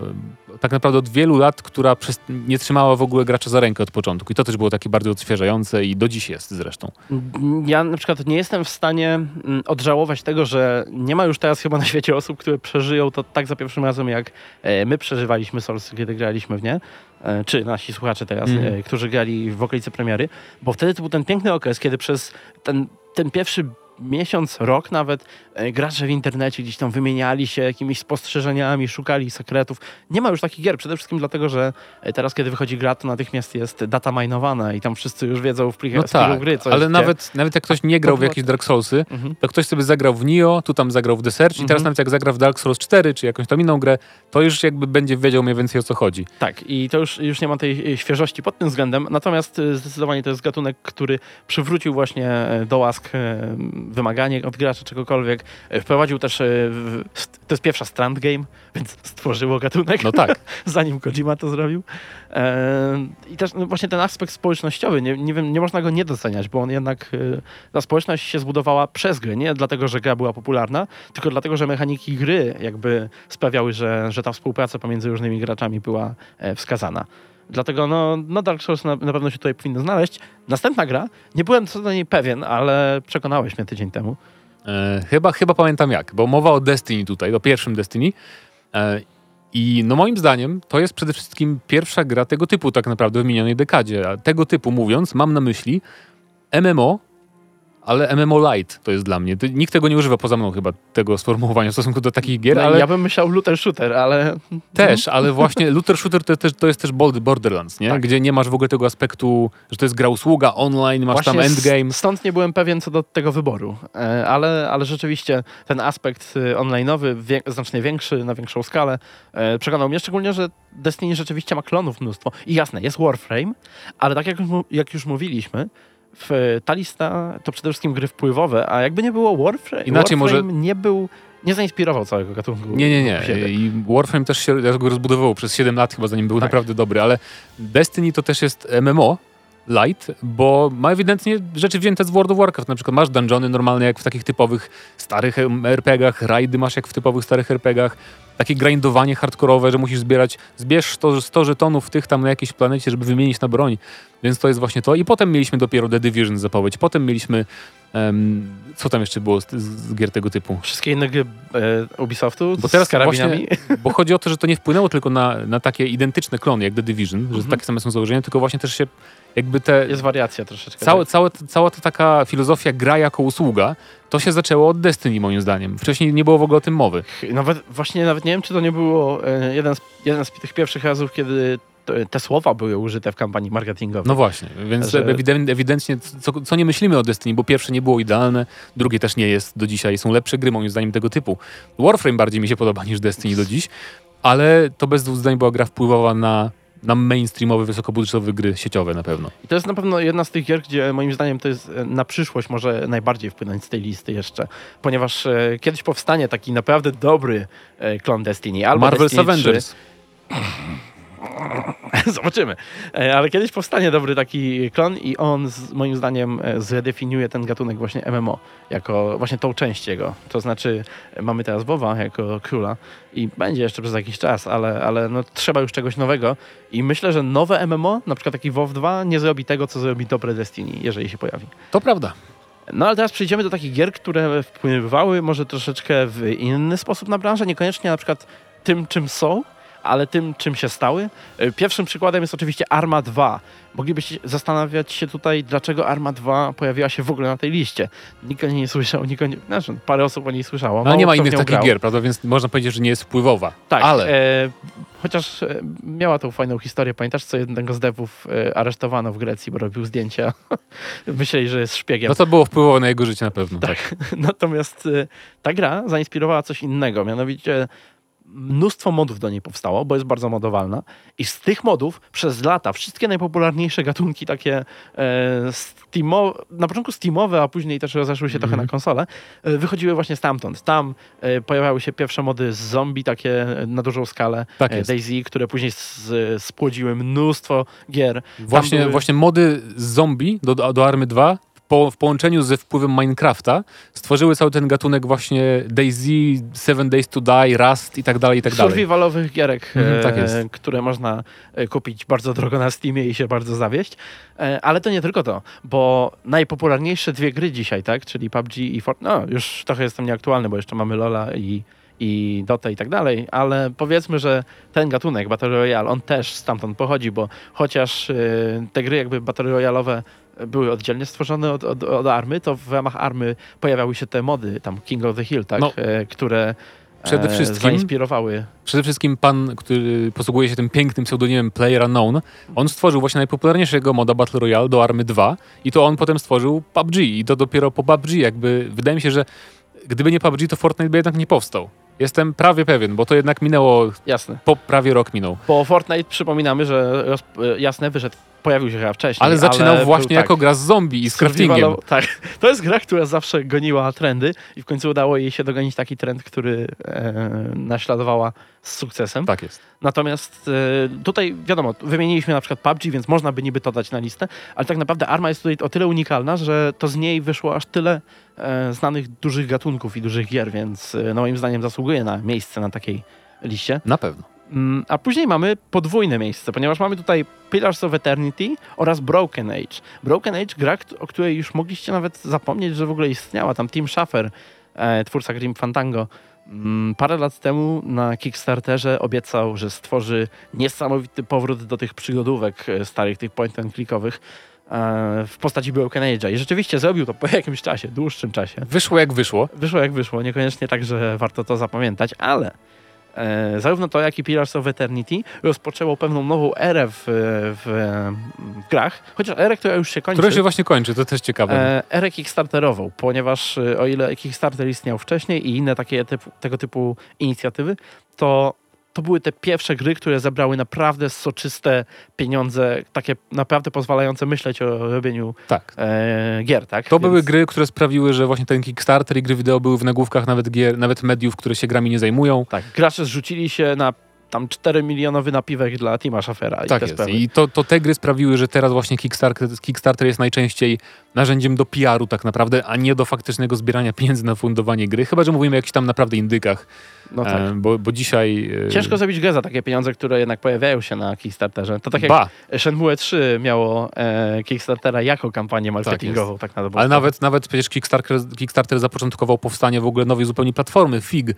tak naprawdę od wielu lat, która nie trzymała w ogóle gracza za rękę od początku. I to też było takie bardzo odświeżające i do dziś jest zresztą. Ja na przykład nie jestem w stanie mm, odżałować tego, że nie ma już teraz chyba na świecie osób, które przeżyją to tak za pierwszym razem, jak e, my przeżywaliśmy Souls, kiedy graliśmy w nie. E, Czy nasi słuchacze teraz, e, którzy grali w okolicy premiery, bo wtedy to był ten piękny okres, kiedy przez ten, ten pierwszy miesiąc, rok nawet, gracze w internecie gdzieś tam wymieniali się jakimiś spostrzeżeniami, szukali sekretów. Nie ma już takich gier, przede wszystkim dlatego, że e, teraz, kiedy wychodzi gra, to natychmiast jest data minowana i tam wszyscy już wiedzą w plikach No tak, gry, co ale gdzie. nawet, nawet jak ktoś nie grał w jakieś Dark Soulsy, Mhm. to ktoś sobie zagrał w Nio, tu tam zagrał w The Search i teraz Mhm. nawet jak zagra w Dark Souls 4 czy jakąś tam inną grę, to już jakby będzie wiedział mniej więcej o co chodzi. Tak, i to już, już nie ma tej e, świeżości pod tym względem, natomiast e, zdecydowanie to jest gatunek, który przywrócił właśnie e, do łask e, wymaganie od graczy czegokolwiek. E, Wprowadził też, e, to jest pierwsza Strand Game, więc stworzyło gatunek, No tak. zanim Kojima to zrobił. E, I też no właśnie ten aspekt społecznościowy, nie, nie, wiem, nie można go nie doceniać, bo on jednak, ta społeczność się zbudowała przez gry, nie dlatego, że gra była popularna, tylko dlatego, że mechaniki gry jakby sprawiały, że, że ta współpraca pomiędzy różnymi graczami była wskazana. Dlatego no, no Dark Souls na, na pewno się tutaj powinno znaleźć. Następna gra, nie byłem co do niej pewien, ale przekonałeś mnie tydzień temu. E, chyba, chyba pamiętam jak, bo mowa o Destiny tutaj, o pierwszym Destiny. E, I no moim zdaniem to jest przede wszystkim pierwsza gra tego typu tak naprawdę w minionej dekadzie. A tego typu mówiąc, mam na myśli MMO, ale MMO Light to jest dla mnie. Nikt tego nie używa poza mną chyba, tego sformułowania w stosunku do takich gier, No, ale Ja bym myślał looter shooter, ale też, ale właśnie looter shooter to, to jest też Borderlands, nie? Tak. Gdzie nie masz w ogóle tego aspektu, że to jest gra usługa online, masz tam Właśnie s- endgame. Stąd nie byłem pewien co do tego wyboru, E, ale, ale rzeczywiście ten aspekt y, online'owy, wie, znacznie większy, na większą skalę, e, przekonał mnie, szczególnie, że Destiny rzeczywiście ma klonów mnóstwo. I jasne, jest Warframe, ale tak jak, jak już mówiliśmy, ta lista to przede wszystkim gry wpływowe, a jakby nie było Warframe, Inaczej Warframe może- nie był, nie zainspirował całego gatunku. Nie, nie, nie. I Warframe też się go rozbudowywał przez 7 lat chyba, zanim był Tak. naprawdę dobry, ale Destiny to też jest MMO light, bo ma ewidentnie rzeczy wzięte z World of Warcraft. Na przykład masz dungeony normalne jak w takich typowych starych RPG-ach, rajdy masz jak w typowych starych RPG-ach, takie grindowanie hardkorowe, że musisz zbierać, zbierz 100, 100 żetonów tych tam na jakiejś planecie, żeby wymienić na broń. Więc to jest właśnie to. I potem mieliśmy dopiero The Division zapowiedź. Potem mieliśmy em, co tam jeszcze było z, z gier tego typu? Wszystkie inne gry e, Ubisoftu Bo teraz z karabinami. Bo chodzi o to, że to nie wpłynęło tylko na, na takie identyczne klony jak The Division, że takie same są założenia, tylko właśnie też się jakby te... Jest wariacja troszeczkę. Całe, tak. całe, cała ta taka filozofia gra jako usługa, to się zaczęło od Destiny moim zdaniem. Wcześniej nie było w ogóle o tym mowy. Nawet, właśnie nawet nie wiem, czy to nie było e, jeden z, jeden z tych pierwszych razów, kiedy te, te słowa były użyte w kampanii marketingowej. No właśnie, więc Że- ewident, ewidentnie co, co nie myślimy o Destiny, bo pierwsze nie było idealne, drugie też nie jest do dzisiaj. Są lepsze gry moim zdaniem tego typu. Warframe bardziej mi się podoba niż Destiny do dziś, ale to bez dwóch zdań była gra wpływowa na, na mainstreamowe, wysokobudżetowe gry sieciowe na pewno. I to jest na pewno jedna z tych gier, gdzie moim zdaniem to jest e, na przyszłość może najbardziej wpłynąć z tej listy jeszcze, ponieważ e, kiedyś powstanie taki naprawdę dobry e, klon Destiny. Albo Marvel's Destiny 3. Zobaczymy. E, Ale kiedyś powstanie dobry taki klon i on z, moim zdaniem e, zredefiniuje ten gatunek właśnie MMO jako właśnie tą część jego. To znaczy mamy teraz WoWa jako króla i będzie jeszcze przez jakiś czas, ale, ale no, trzeba już czegoś nowego i myślę, że nowe MMO, na przykład taki WoW 2 nie zrobi tego, co zrobi dobre Destiny, jeżeli się pojawi. To prawda. No ale teraz przejdziemy do takich gier, które wpływały może troszeczkę w inny sposób na branżę, niekoniecznie na przykład tym, czym są, ale tym, czym się stały. E, Pierwszym przykładem jest oczywiście Arma 2. Moglibyście zastanawiać się tutaj, dlaczego Arma 2 pojawiła się w ogóle na tej liście. Nikt o niej nie słyszał, nikt o niej, znaczy parę osób o niej słyszało. No, ale nie ma innych takich grał. gier, prawda? Więc można powiedzieć, że nie jest wpływowa. Tak, ale e, chociaż e, miała tą fajną historię. Pamiętasz, co jednego z devów e, aresztowano w Grecji, bo robił zdjęcia. Myśleli, że jest szpiegiem. no to było wpływowe na jego życie na pewno. Tak. Natomiast y, ta gra zainspirowała coś innego, mianowicie mnóstwo modów do niej powstało, bo jest bardzo modowalna i z tych modów przez lata wszystkie najpopularniejsze gatunki takie e, Steamo, na początku Steamowe, a później też rozeszły się trochę na konsole, e, wychodziły właśnie stamtąd. Tam e, pojawiały się pierwsze mody z zombie takie na dużą skalę, Tak e. Daisy, które później z, spłodziły mnóstwo gier. Właśnie, były- właśnie mody z zombie do, do Army 2 po, w połączeniu ze wpływem Minecrafta stworzyły cały ten gatunek właśnie Daisy, Seven Days to Die, Rust i tak dalej, i tak dalej. survivalowych gierek, Mhm, e, tak jest. które można e, kupić bardzo drogo na Steamie i się bardzo zawieść. E, ale to nie tylko to, bo najpopularniejsze dwie gry dzisiaj, tak, czyli PUBG i Fortnite, no już trochę jestem nieaktualny, bo jeszcze mamy Lola i, i Dota i tak dalej, ale powiedzmy, że ten gatunek Battle Royale, on też stamtąd pochodzi, bo chociaż e, te gry jakby Battle Royalowe były oddzielnie stworzone od, od, od Army, to w ramach Army pojawiały się te mody, tam King of the Hill, tak, No. e, które Przede e, wszystkim- zainspirowały Przede wszystkim pan, który posługuje się tym pięknym pseudonimem Player Unknown, on stworzył właśnie najpopularniejszego moda Battle Royale do Army 2 i to on potem stworzył PUBG i to dopiero po PUBG jakby, wydaje mi się, że gdyby nie PUBG, to Fortnite by jednak nie powstał. Jestem prawie pewien, bo to jednak minęło, Jasne. po prawie rok minął. Bo Fortnite przypominamy, że roz, jasne wyszedł, pojawił się chyba wcześniej. Ale zaczynał był właśnie tak, jako gra z zombie i z craftingiem. Tak, to jest gra, która zawsze goniła trendy i w końcu udało jej się dogonić taki trend, który e, naśladowała z sukcesem. Tak jest. Natomiast e, tutaj wiadomo, wymieniliśmy na przykład PUBG, więc można by niby to dać na listę, ale tak naprawdę Arma jest tutaj o tyle unikalna, że to z niej wyszło aż tyle znanych dużych gatunków i dużych gier, więc e, no, moim zdaniem zasługuje na miejsce na takiej liście. Na pewno. Mm, A później mamy podwójne miejsce, ponieważ mamy tutaj Pillars of Eternity oraz Broken Age. Broken Age, gra, o której już mogliście nawet zapomnieć, że w ogóle istniała. Tam Tim Schafer, e, twórca Grim Fandango, mm, parę lat temu na Kickstarterze obiecał, że stworzy niesamowity powrót do tych przygodówek e, starych, tych point and clickowych. E, w postaci Broken Age'a. I rzeczywiście zrobił to po jakimś czasie, dłuższym czasie. Wyszło jak wyszło. Wyszło jak wyszło, niekoniecznie tak, że warto to zapamiętać, ale e, zarówno to, jak i Pillars of Eternity rozpoczęło pewną nową erę w, w, w grach, chociaż erę, która już się kończy. Które się właśnie kończy, to też ciekawe. E, erę Kickstarterową, ponieważ e, o ile Kickstarter istniał wcześniej i inne takie typu, tego typu inicjatywy, to to były te pierwsze gry, które zebrały naprawdę soczyste pieniądze, takie naprawdę pozwalające myśleć o robieniu tak. e, gier, tak? To Więc- były gry, które sprawiły, że właśnie ten Kickstarter i gry wideo były w nagłówkach nawet gier, nawet mediów, które się grami nie zajmują. Tak, gracze zrzucili się na tam 4 milionowy napiwek dla Tima Schafera i Tak te jest. I to, to te gry sprawiły, że teraz właśnie Kickstarter, Kickstarter jest najczęściej narzędziem do PR-u tak naprawdę, a nie do faktycznego zbierania pieniędzy na fundowanie gry. Chyba, że mówimy o jakichś tam naprawdę indykach. No tak. E, bo, bo dzisiaj... e, Ciężko zrobić grę za takie pieniądze, które jednak pojawiają się na Kickstarterze. To tak jak Ba, Shenmue 3 miało e, Kickstartera jako kampanię marketingową, tak, na dobrą ale nawet, nawet przecież Kickstarter, Kickstarter zapoczątkował powstanie w ogóle nowej zupełnie platformy, FIG, e,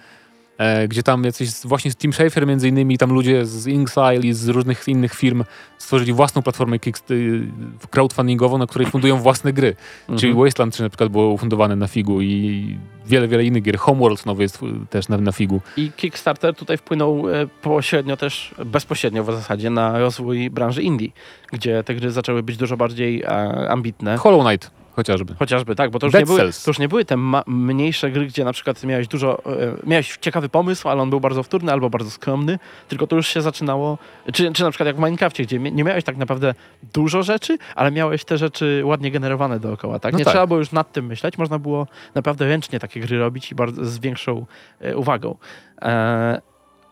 gdzie tam jacyś właśnie z Tim Schafer między innymi, tam ludzie z Inxile i z różnych innych firm stworzyli własną platformę y, crowdfundingową, na której fundują własne gry. Czyli Mhm. Wasteland 3 na przykład było ufundowane na Figu i wiele, wiele innych gier. Homeworld nowy jest też na, na Figu. I Kickstarter tutaj wpłynął e, pośrednio też, bezpośrednio w zasadzie na rozwój branży indie, gdzie te gry zaczęły być dużo bardziej e, ambitne. Hollow Knight chociażby. Chociażby, tak, bo to już, Dead nie były, Cells. to już nie były te mniejsze gry, gdzie na przykład miałeś dużo, e, miałeś ciekawy pomysł, ale on był bardzo wtórny albo bardzo skromny, tylko to już się zaczynało, czy, czy na przykład jak w Minecrafcie, gdzie nie miałeś tak naprawdę dużo rzeczy, ale miałeś te rzeczy ładnie generowane dookoła, tak? No nie tak. trzeba było już nad tym myśleć, można było naprawdę ręcznie takie gry robić i bardzo, z większą e, uwagą. E,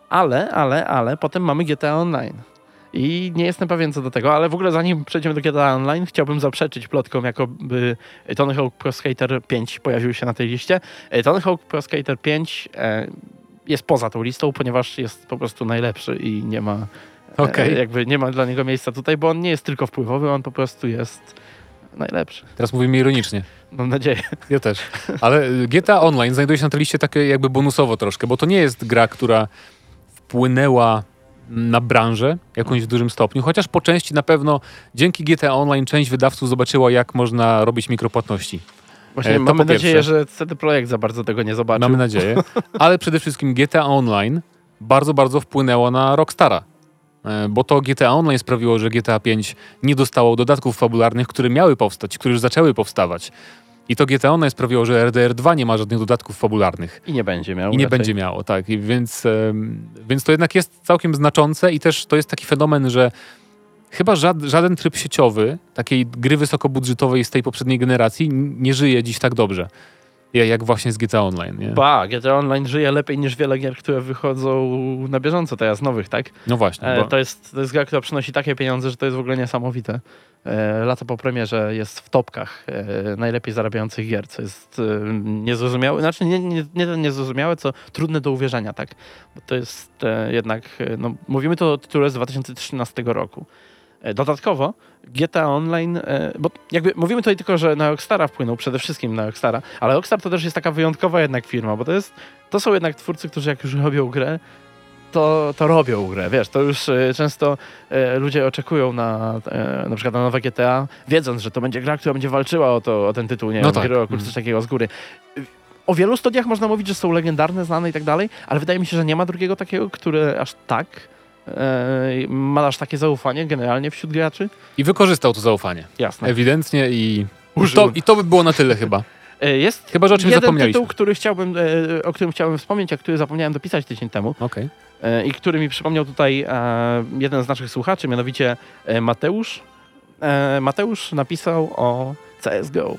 ale, ale, ale potem mamy GTA Online. I nie jestem pewien co do tego, ale w ogóle zanim przejdziemy do GTA Online, chciałbym zaprzeczyć plotkom, jakoby Tony Hawk Pro Skater 5 pojawił się na tej liście. E, Tony Hawk Pro Skater 5 e, jest poza tą listą, ponieważ jest po prostu najlepszy i nie ma, e, jakby nie ma dla niego miejsca tutaj, bo on nie jest tylko wpływowy, on po prostu jest najlepszy. Teraz mówimy ironicznie. Mam nadzieję. Ja też. Ale GTA Online znajduje się na tej liście takie jakby bonusowo troszkę, bo to nie jest gra, która wpłynęła na branżę jakąś w dużym stopniu, chociaż po części na pewno dzięki GTA Online część wydawców zobaczyła, jak można robić mikropłatności. Właśnie E, mamy nadzieję, pierwsze. że CD Projekt za bardzo tego nie zobaczył. Mamy nadzieję. Ale przede wszystkim GTA Online bardzo, bardzo wpłynęło na Rockstara. E, Bo to GTA Online sprawiło, że GTA 5 nie dostało dodatków fabularnych, które miały powstać, które już zaczęły powstawać. I to GTA Online sprawiło, że RDR 2 nie ma żadnych dodatków fabularnych. I nie będzie miał. I nie raczej. będzie miało, tak. I więc, więc to jednak jest całkiem znaczące i też to jest taki fenomen, że chyba żad, żaden tryb sieciowy takiej gry wysokobudżetowej z tej poprzedniej generacji nie żyje dziś tak dobrze. Ja- Jak właśnie z GTA Online. Nie? Ba, GTA Online żyje lepiej niż wiele gier, które wychodzą na bieżąco teraz, nowych, tak? No właśnie. E, Bo, to, jest, to jest gra, która przynosi takie pieniądze, że to jest w ogóle niesamowite. E, lata po premierze jest w topkach e, najlepiej zarabiających gier, co jest e, niezrozumiałe. Znaczy nie, nie, nie niezrozumiałe, co trudne do uwierzenia, tak? Bo to jest e, jednak, e, no, mówimy to o tytule z 2013 roku. E, Dodatkowo GTA Online, e, bo jakby mówimy tutaj tylko, że na Rockstara wpłynął, przede wszystkim na Rockstara, ale Rockstar to też jest taka wyjątkowa jednak firma, bo to jest, to są jednak twórcy, którzy jak już robią grę, to, to robią grę, wiesz, to już e, często ludzie oczekują na na przykład na nowe GTA, wiedząc, że to będzie gra, która będzie walczyła o, to, o ten tytuł, nie No wiem, tak. gry roku, Mhm. coś takiego z góry. O wielu studiach można mówić, że są legendarne, znane i tak dalej, ale wydaje mi się, że nie ma drugiego takiego, który aż tak e, ma aż takie zaufanie generalnie wśród graczy. I wykorzystał to zaufanie. Jasne. Ewidentnie i, Użył. to, i to by było na tyle chyba. E, Jest Chyba, że o czymś jeden tytuł, który chciałbym, e, o którym chciałbym wspomnieć, a który zapomniałem dopisać tydzień temu e, i który mi przypomniał tutaj jeden z naszych słuchaczy, mianowicie Mateusz. Mateusz napisał o CSGO.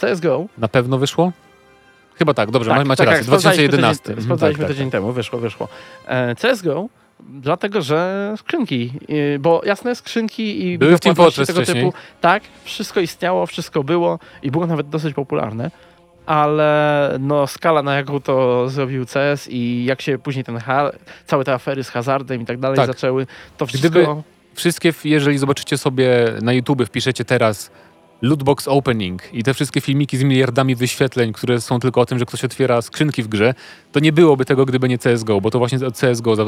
CSGO. Na pewno wyszło? Chyba tak, dobrze, Tak, macie tak, rację. tak, sprawdzaliśmy 2011. Tydzień, Mhm, sprawdzaliśmy tak, tak, tydzień temu, wyszło, wyszło. CSGO, dlatego że skrzynki, e, bo jasne, skrzynki i Były w Team płatności Fortress tego wcześniej. typu, tak, wszystko istniało, wszystko było i było nawet dosyć popularne, ale no skala na jaką to zrobił CS i jak się później ten całe te afery z hazardem i tak dalej Tak. zaczęły, to wszystko... Gdyby- Wszystkie, jeżeli zobaczycie sobie na YouTube, wpiszecie teraz lootbox opening i te wszystkie filmiki z miliardami wyświetleń, które są tylko o tym, że ktoś otwiera skrzynki w grze, to nie byłoby tego, gdyby nie CSGO, bo to właśnie CSGO za,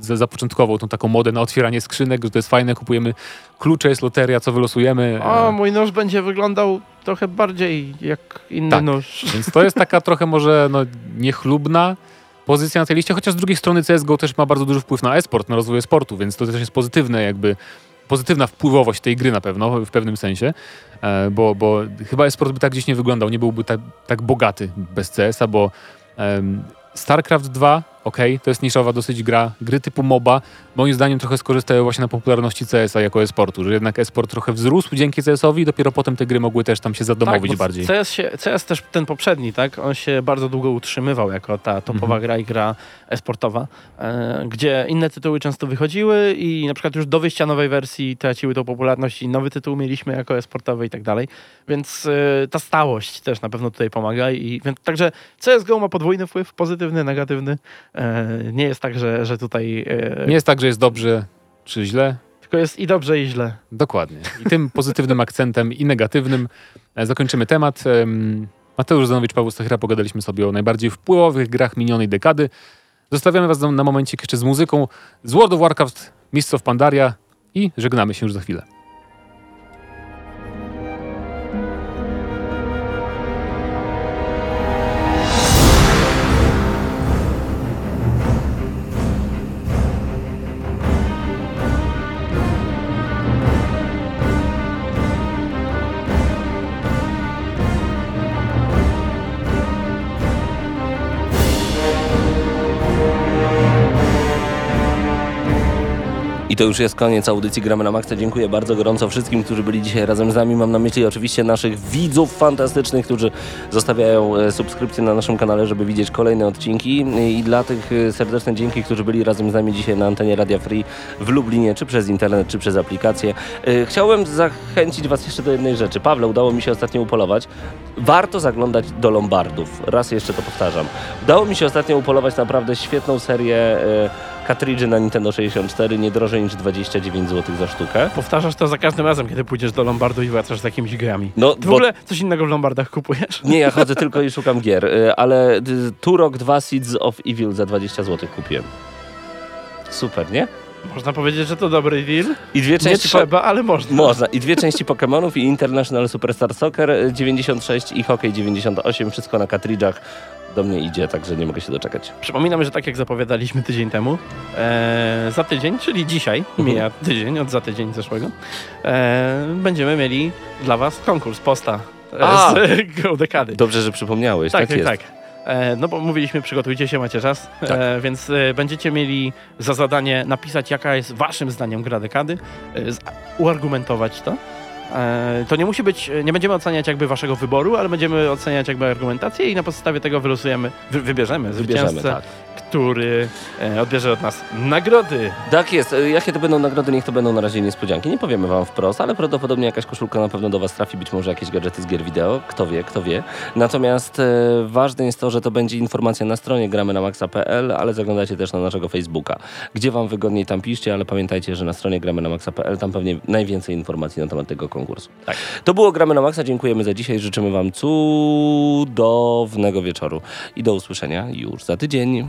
za, zapoczątkował tą taką modę na otwieranie skrzynek, że to jest fajne, kupujemy klucze, jest loteria, co wylosujemy. O, e, mój nóż będzie wyglądał trochę bardziej jak inny Tak. nóż. Więc to jest taka trochę może no, niechlubna pozycja na tej liście, chociaż z drugiej strony CSGO też ma bardzo duży wpływ na e-sport, na rozwój sportu, więc to też jest pozytywne jakby, pozytywna wpływowość tej gry na pewno, w pewnym sensie, e, bo, bo chyba e-sport by tak gdzieś nie wyglądał, nie byłby tak, tak bogaty bez CS-a, bo StarCraft 2, okej, to jest niszowa dosyć gra, gry typu MOBA, moim zdaniem trochę skorzystały właśnie na popularności CS-a jako e-sportu, że jednak e-sport trochę wzrósł dzięki CS-owi i dopiero potem te gry mogły też tam się zadomowić bo bardziej. CS, się, CS też ten poprzedni, tak? On się bardzo długo utrzymywał jako ta topowa Mhm. gra i gra esportowa, e, gdzie inne tytuły często wychodziły i na przykład już do wyjścia nowej wersji traciły tą popularność i nowy tytuł mieliśmy jako esportowy i tak dalej. Więc e, ta stałość też na pewno tutaj pomaga i więc, także CSGO ma podwójny wpływ, pozytywny, negatywny. E, nie jest tak, że, że tutaj e, Nie jest tak, że jest dobrze czy źle. tylko jest i dobrze i źle. Dokładnie. I tym pozytywnym akcentem i negatywnym e, zakończymy temat. Em, Mateusz Zanowicz, Paweł Stachera, pogadaliśmy sobie o najbardziej wpływowych grach minionej dekady. Zostawiamy was na, momencik jeszcze z muzyką z World of Warcraft, Mists of Pandaria i żegnamy się już za chwilę. To już jest koniec audycji Gramy na Maxa. Dziękuję bardzo gorąco wszystkim, którzy byli dzisiaj razem z nami. Mam na myśli oczywiście naszych widzów fantastycznych, którzy zostawiają e, subskrypcje na naszym kanale, żeby widzieć kolejne odcinki. I dla tych e, serdeczne dzięki, którzy byli razem z nami dzisiaj na antenie Radia Free w Lublinie, czy przez internet, czy przez aplikację. E, Chciałem zachęcić Was jeszcze do jednej rzeczy. Pawle, udało mi się ostatnio upolować. Warto zaglądać do Lombardów. Raz jeszcze to powtarzam. Udało mi się ostatnio upolować naprawdę świetną serię e, kartridży na Nintendo 64, nie drożej niż 29 zł za sztukę. Powtarzasz to za każdym razem, kiedy pójdziesz do Lombardu i wracasz z jakimiś grami. No, Ty w bo- ogóle coś innego w Lombardach kupujesz? Nie, ja chodzę tylko i szukam gier, y, ale y, Turok 2 Seeds of Evil za 20 zł kupiłem. Super, nie? Można powiedzieć, że to dobry deal. I dwie Nie części trzeba, ale można. Można. I dwie części Pokémonów i International Superstar Soccer y, 96 i Hockey 98. Wszystko na kartridżach. Do mnie idzie, także nie mogę się doczekać. Przypominam, że tak jak zapowiadaliśmy tydzień temu, e, za tydzień, czyli dzisiaj, Mhm. mija tydzień od za tydzień zeszłego, e, będziemy mieli dla Was konkurs posta A! z grą dekady. Dobrze, że przypomniałeś. Tak, tak, tak, jest. tak. E, no bo mówiliśmy, przygotujcie się, macie czas, e, więc e, będziecie mieli za zadanie napisać, jaka jest waszym zdaniem gra dekady, z, uargumentować to. E, to nie musi być, nie będziemy oceniać jakby waszego wyboru, ale będziemy oceniać jakby argumentację i na podstawie tego wylosujemy, wy, wybierzemy Wybierzemy, tak. Który e, odbierze od nas nagrody. Tak jest. Y, Jakie to będą nagrody, niech to będą na razie niespodzianki. Nie powiemy wam wprost, ale prawdopodobnie jakaś koszulka na pewno do was trafi, być może jakieś gadżety z gier wideo. Kto wie, kto wie. Natomiast e, ważne jest to, że to będzie informacja na stronie gramy na maxa.pl, ale zaglądajcie też na naszego Facebooka. Gdzie wam wygodniej, tam piszcie, ale pamiętajcie, że na stronie gramy na maxa.pl tam pewnie najwięcej informacji na temat tego konkursu. Tak. To było Gramy na Maxa. Dziękujemy za dzisiaj. Życzymy wam cudownego wieczoru i do usłyszenia już za tydzień.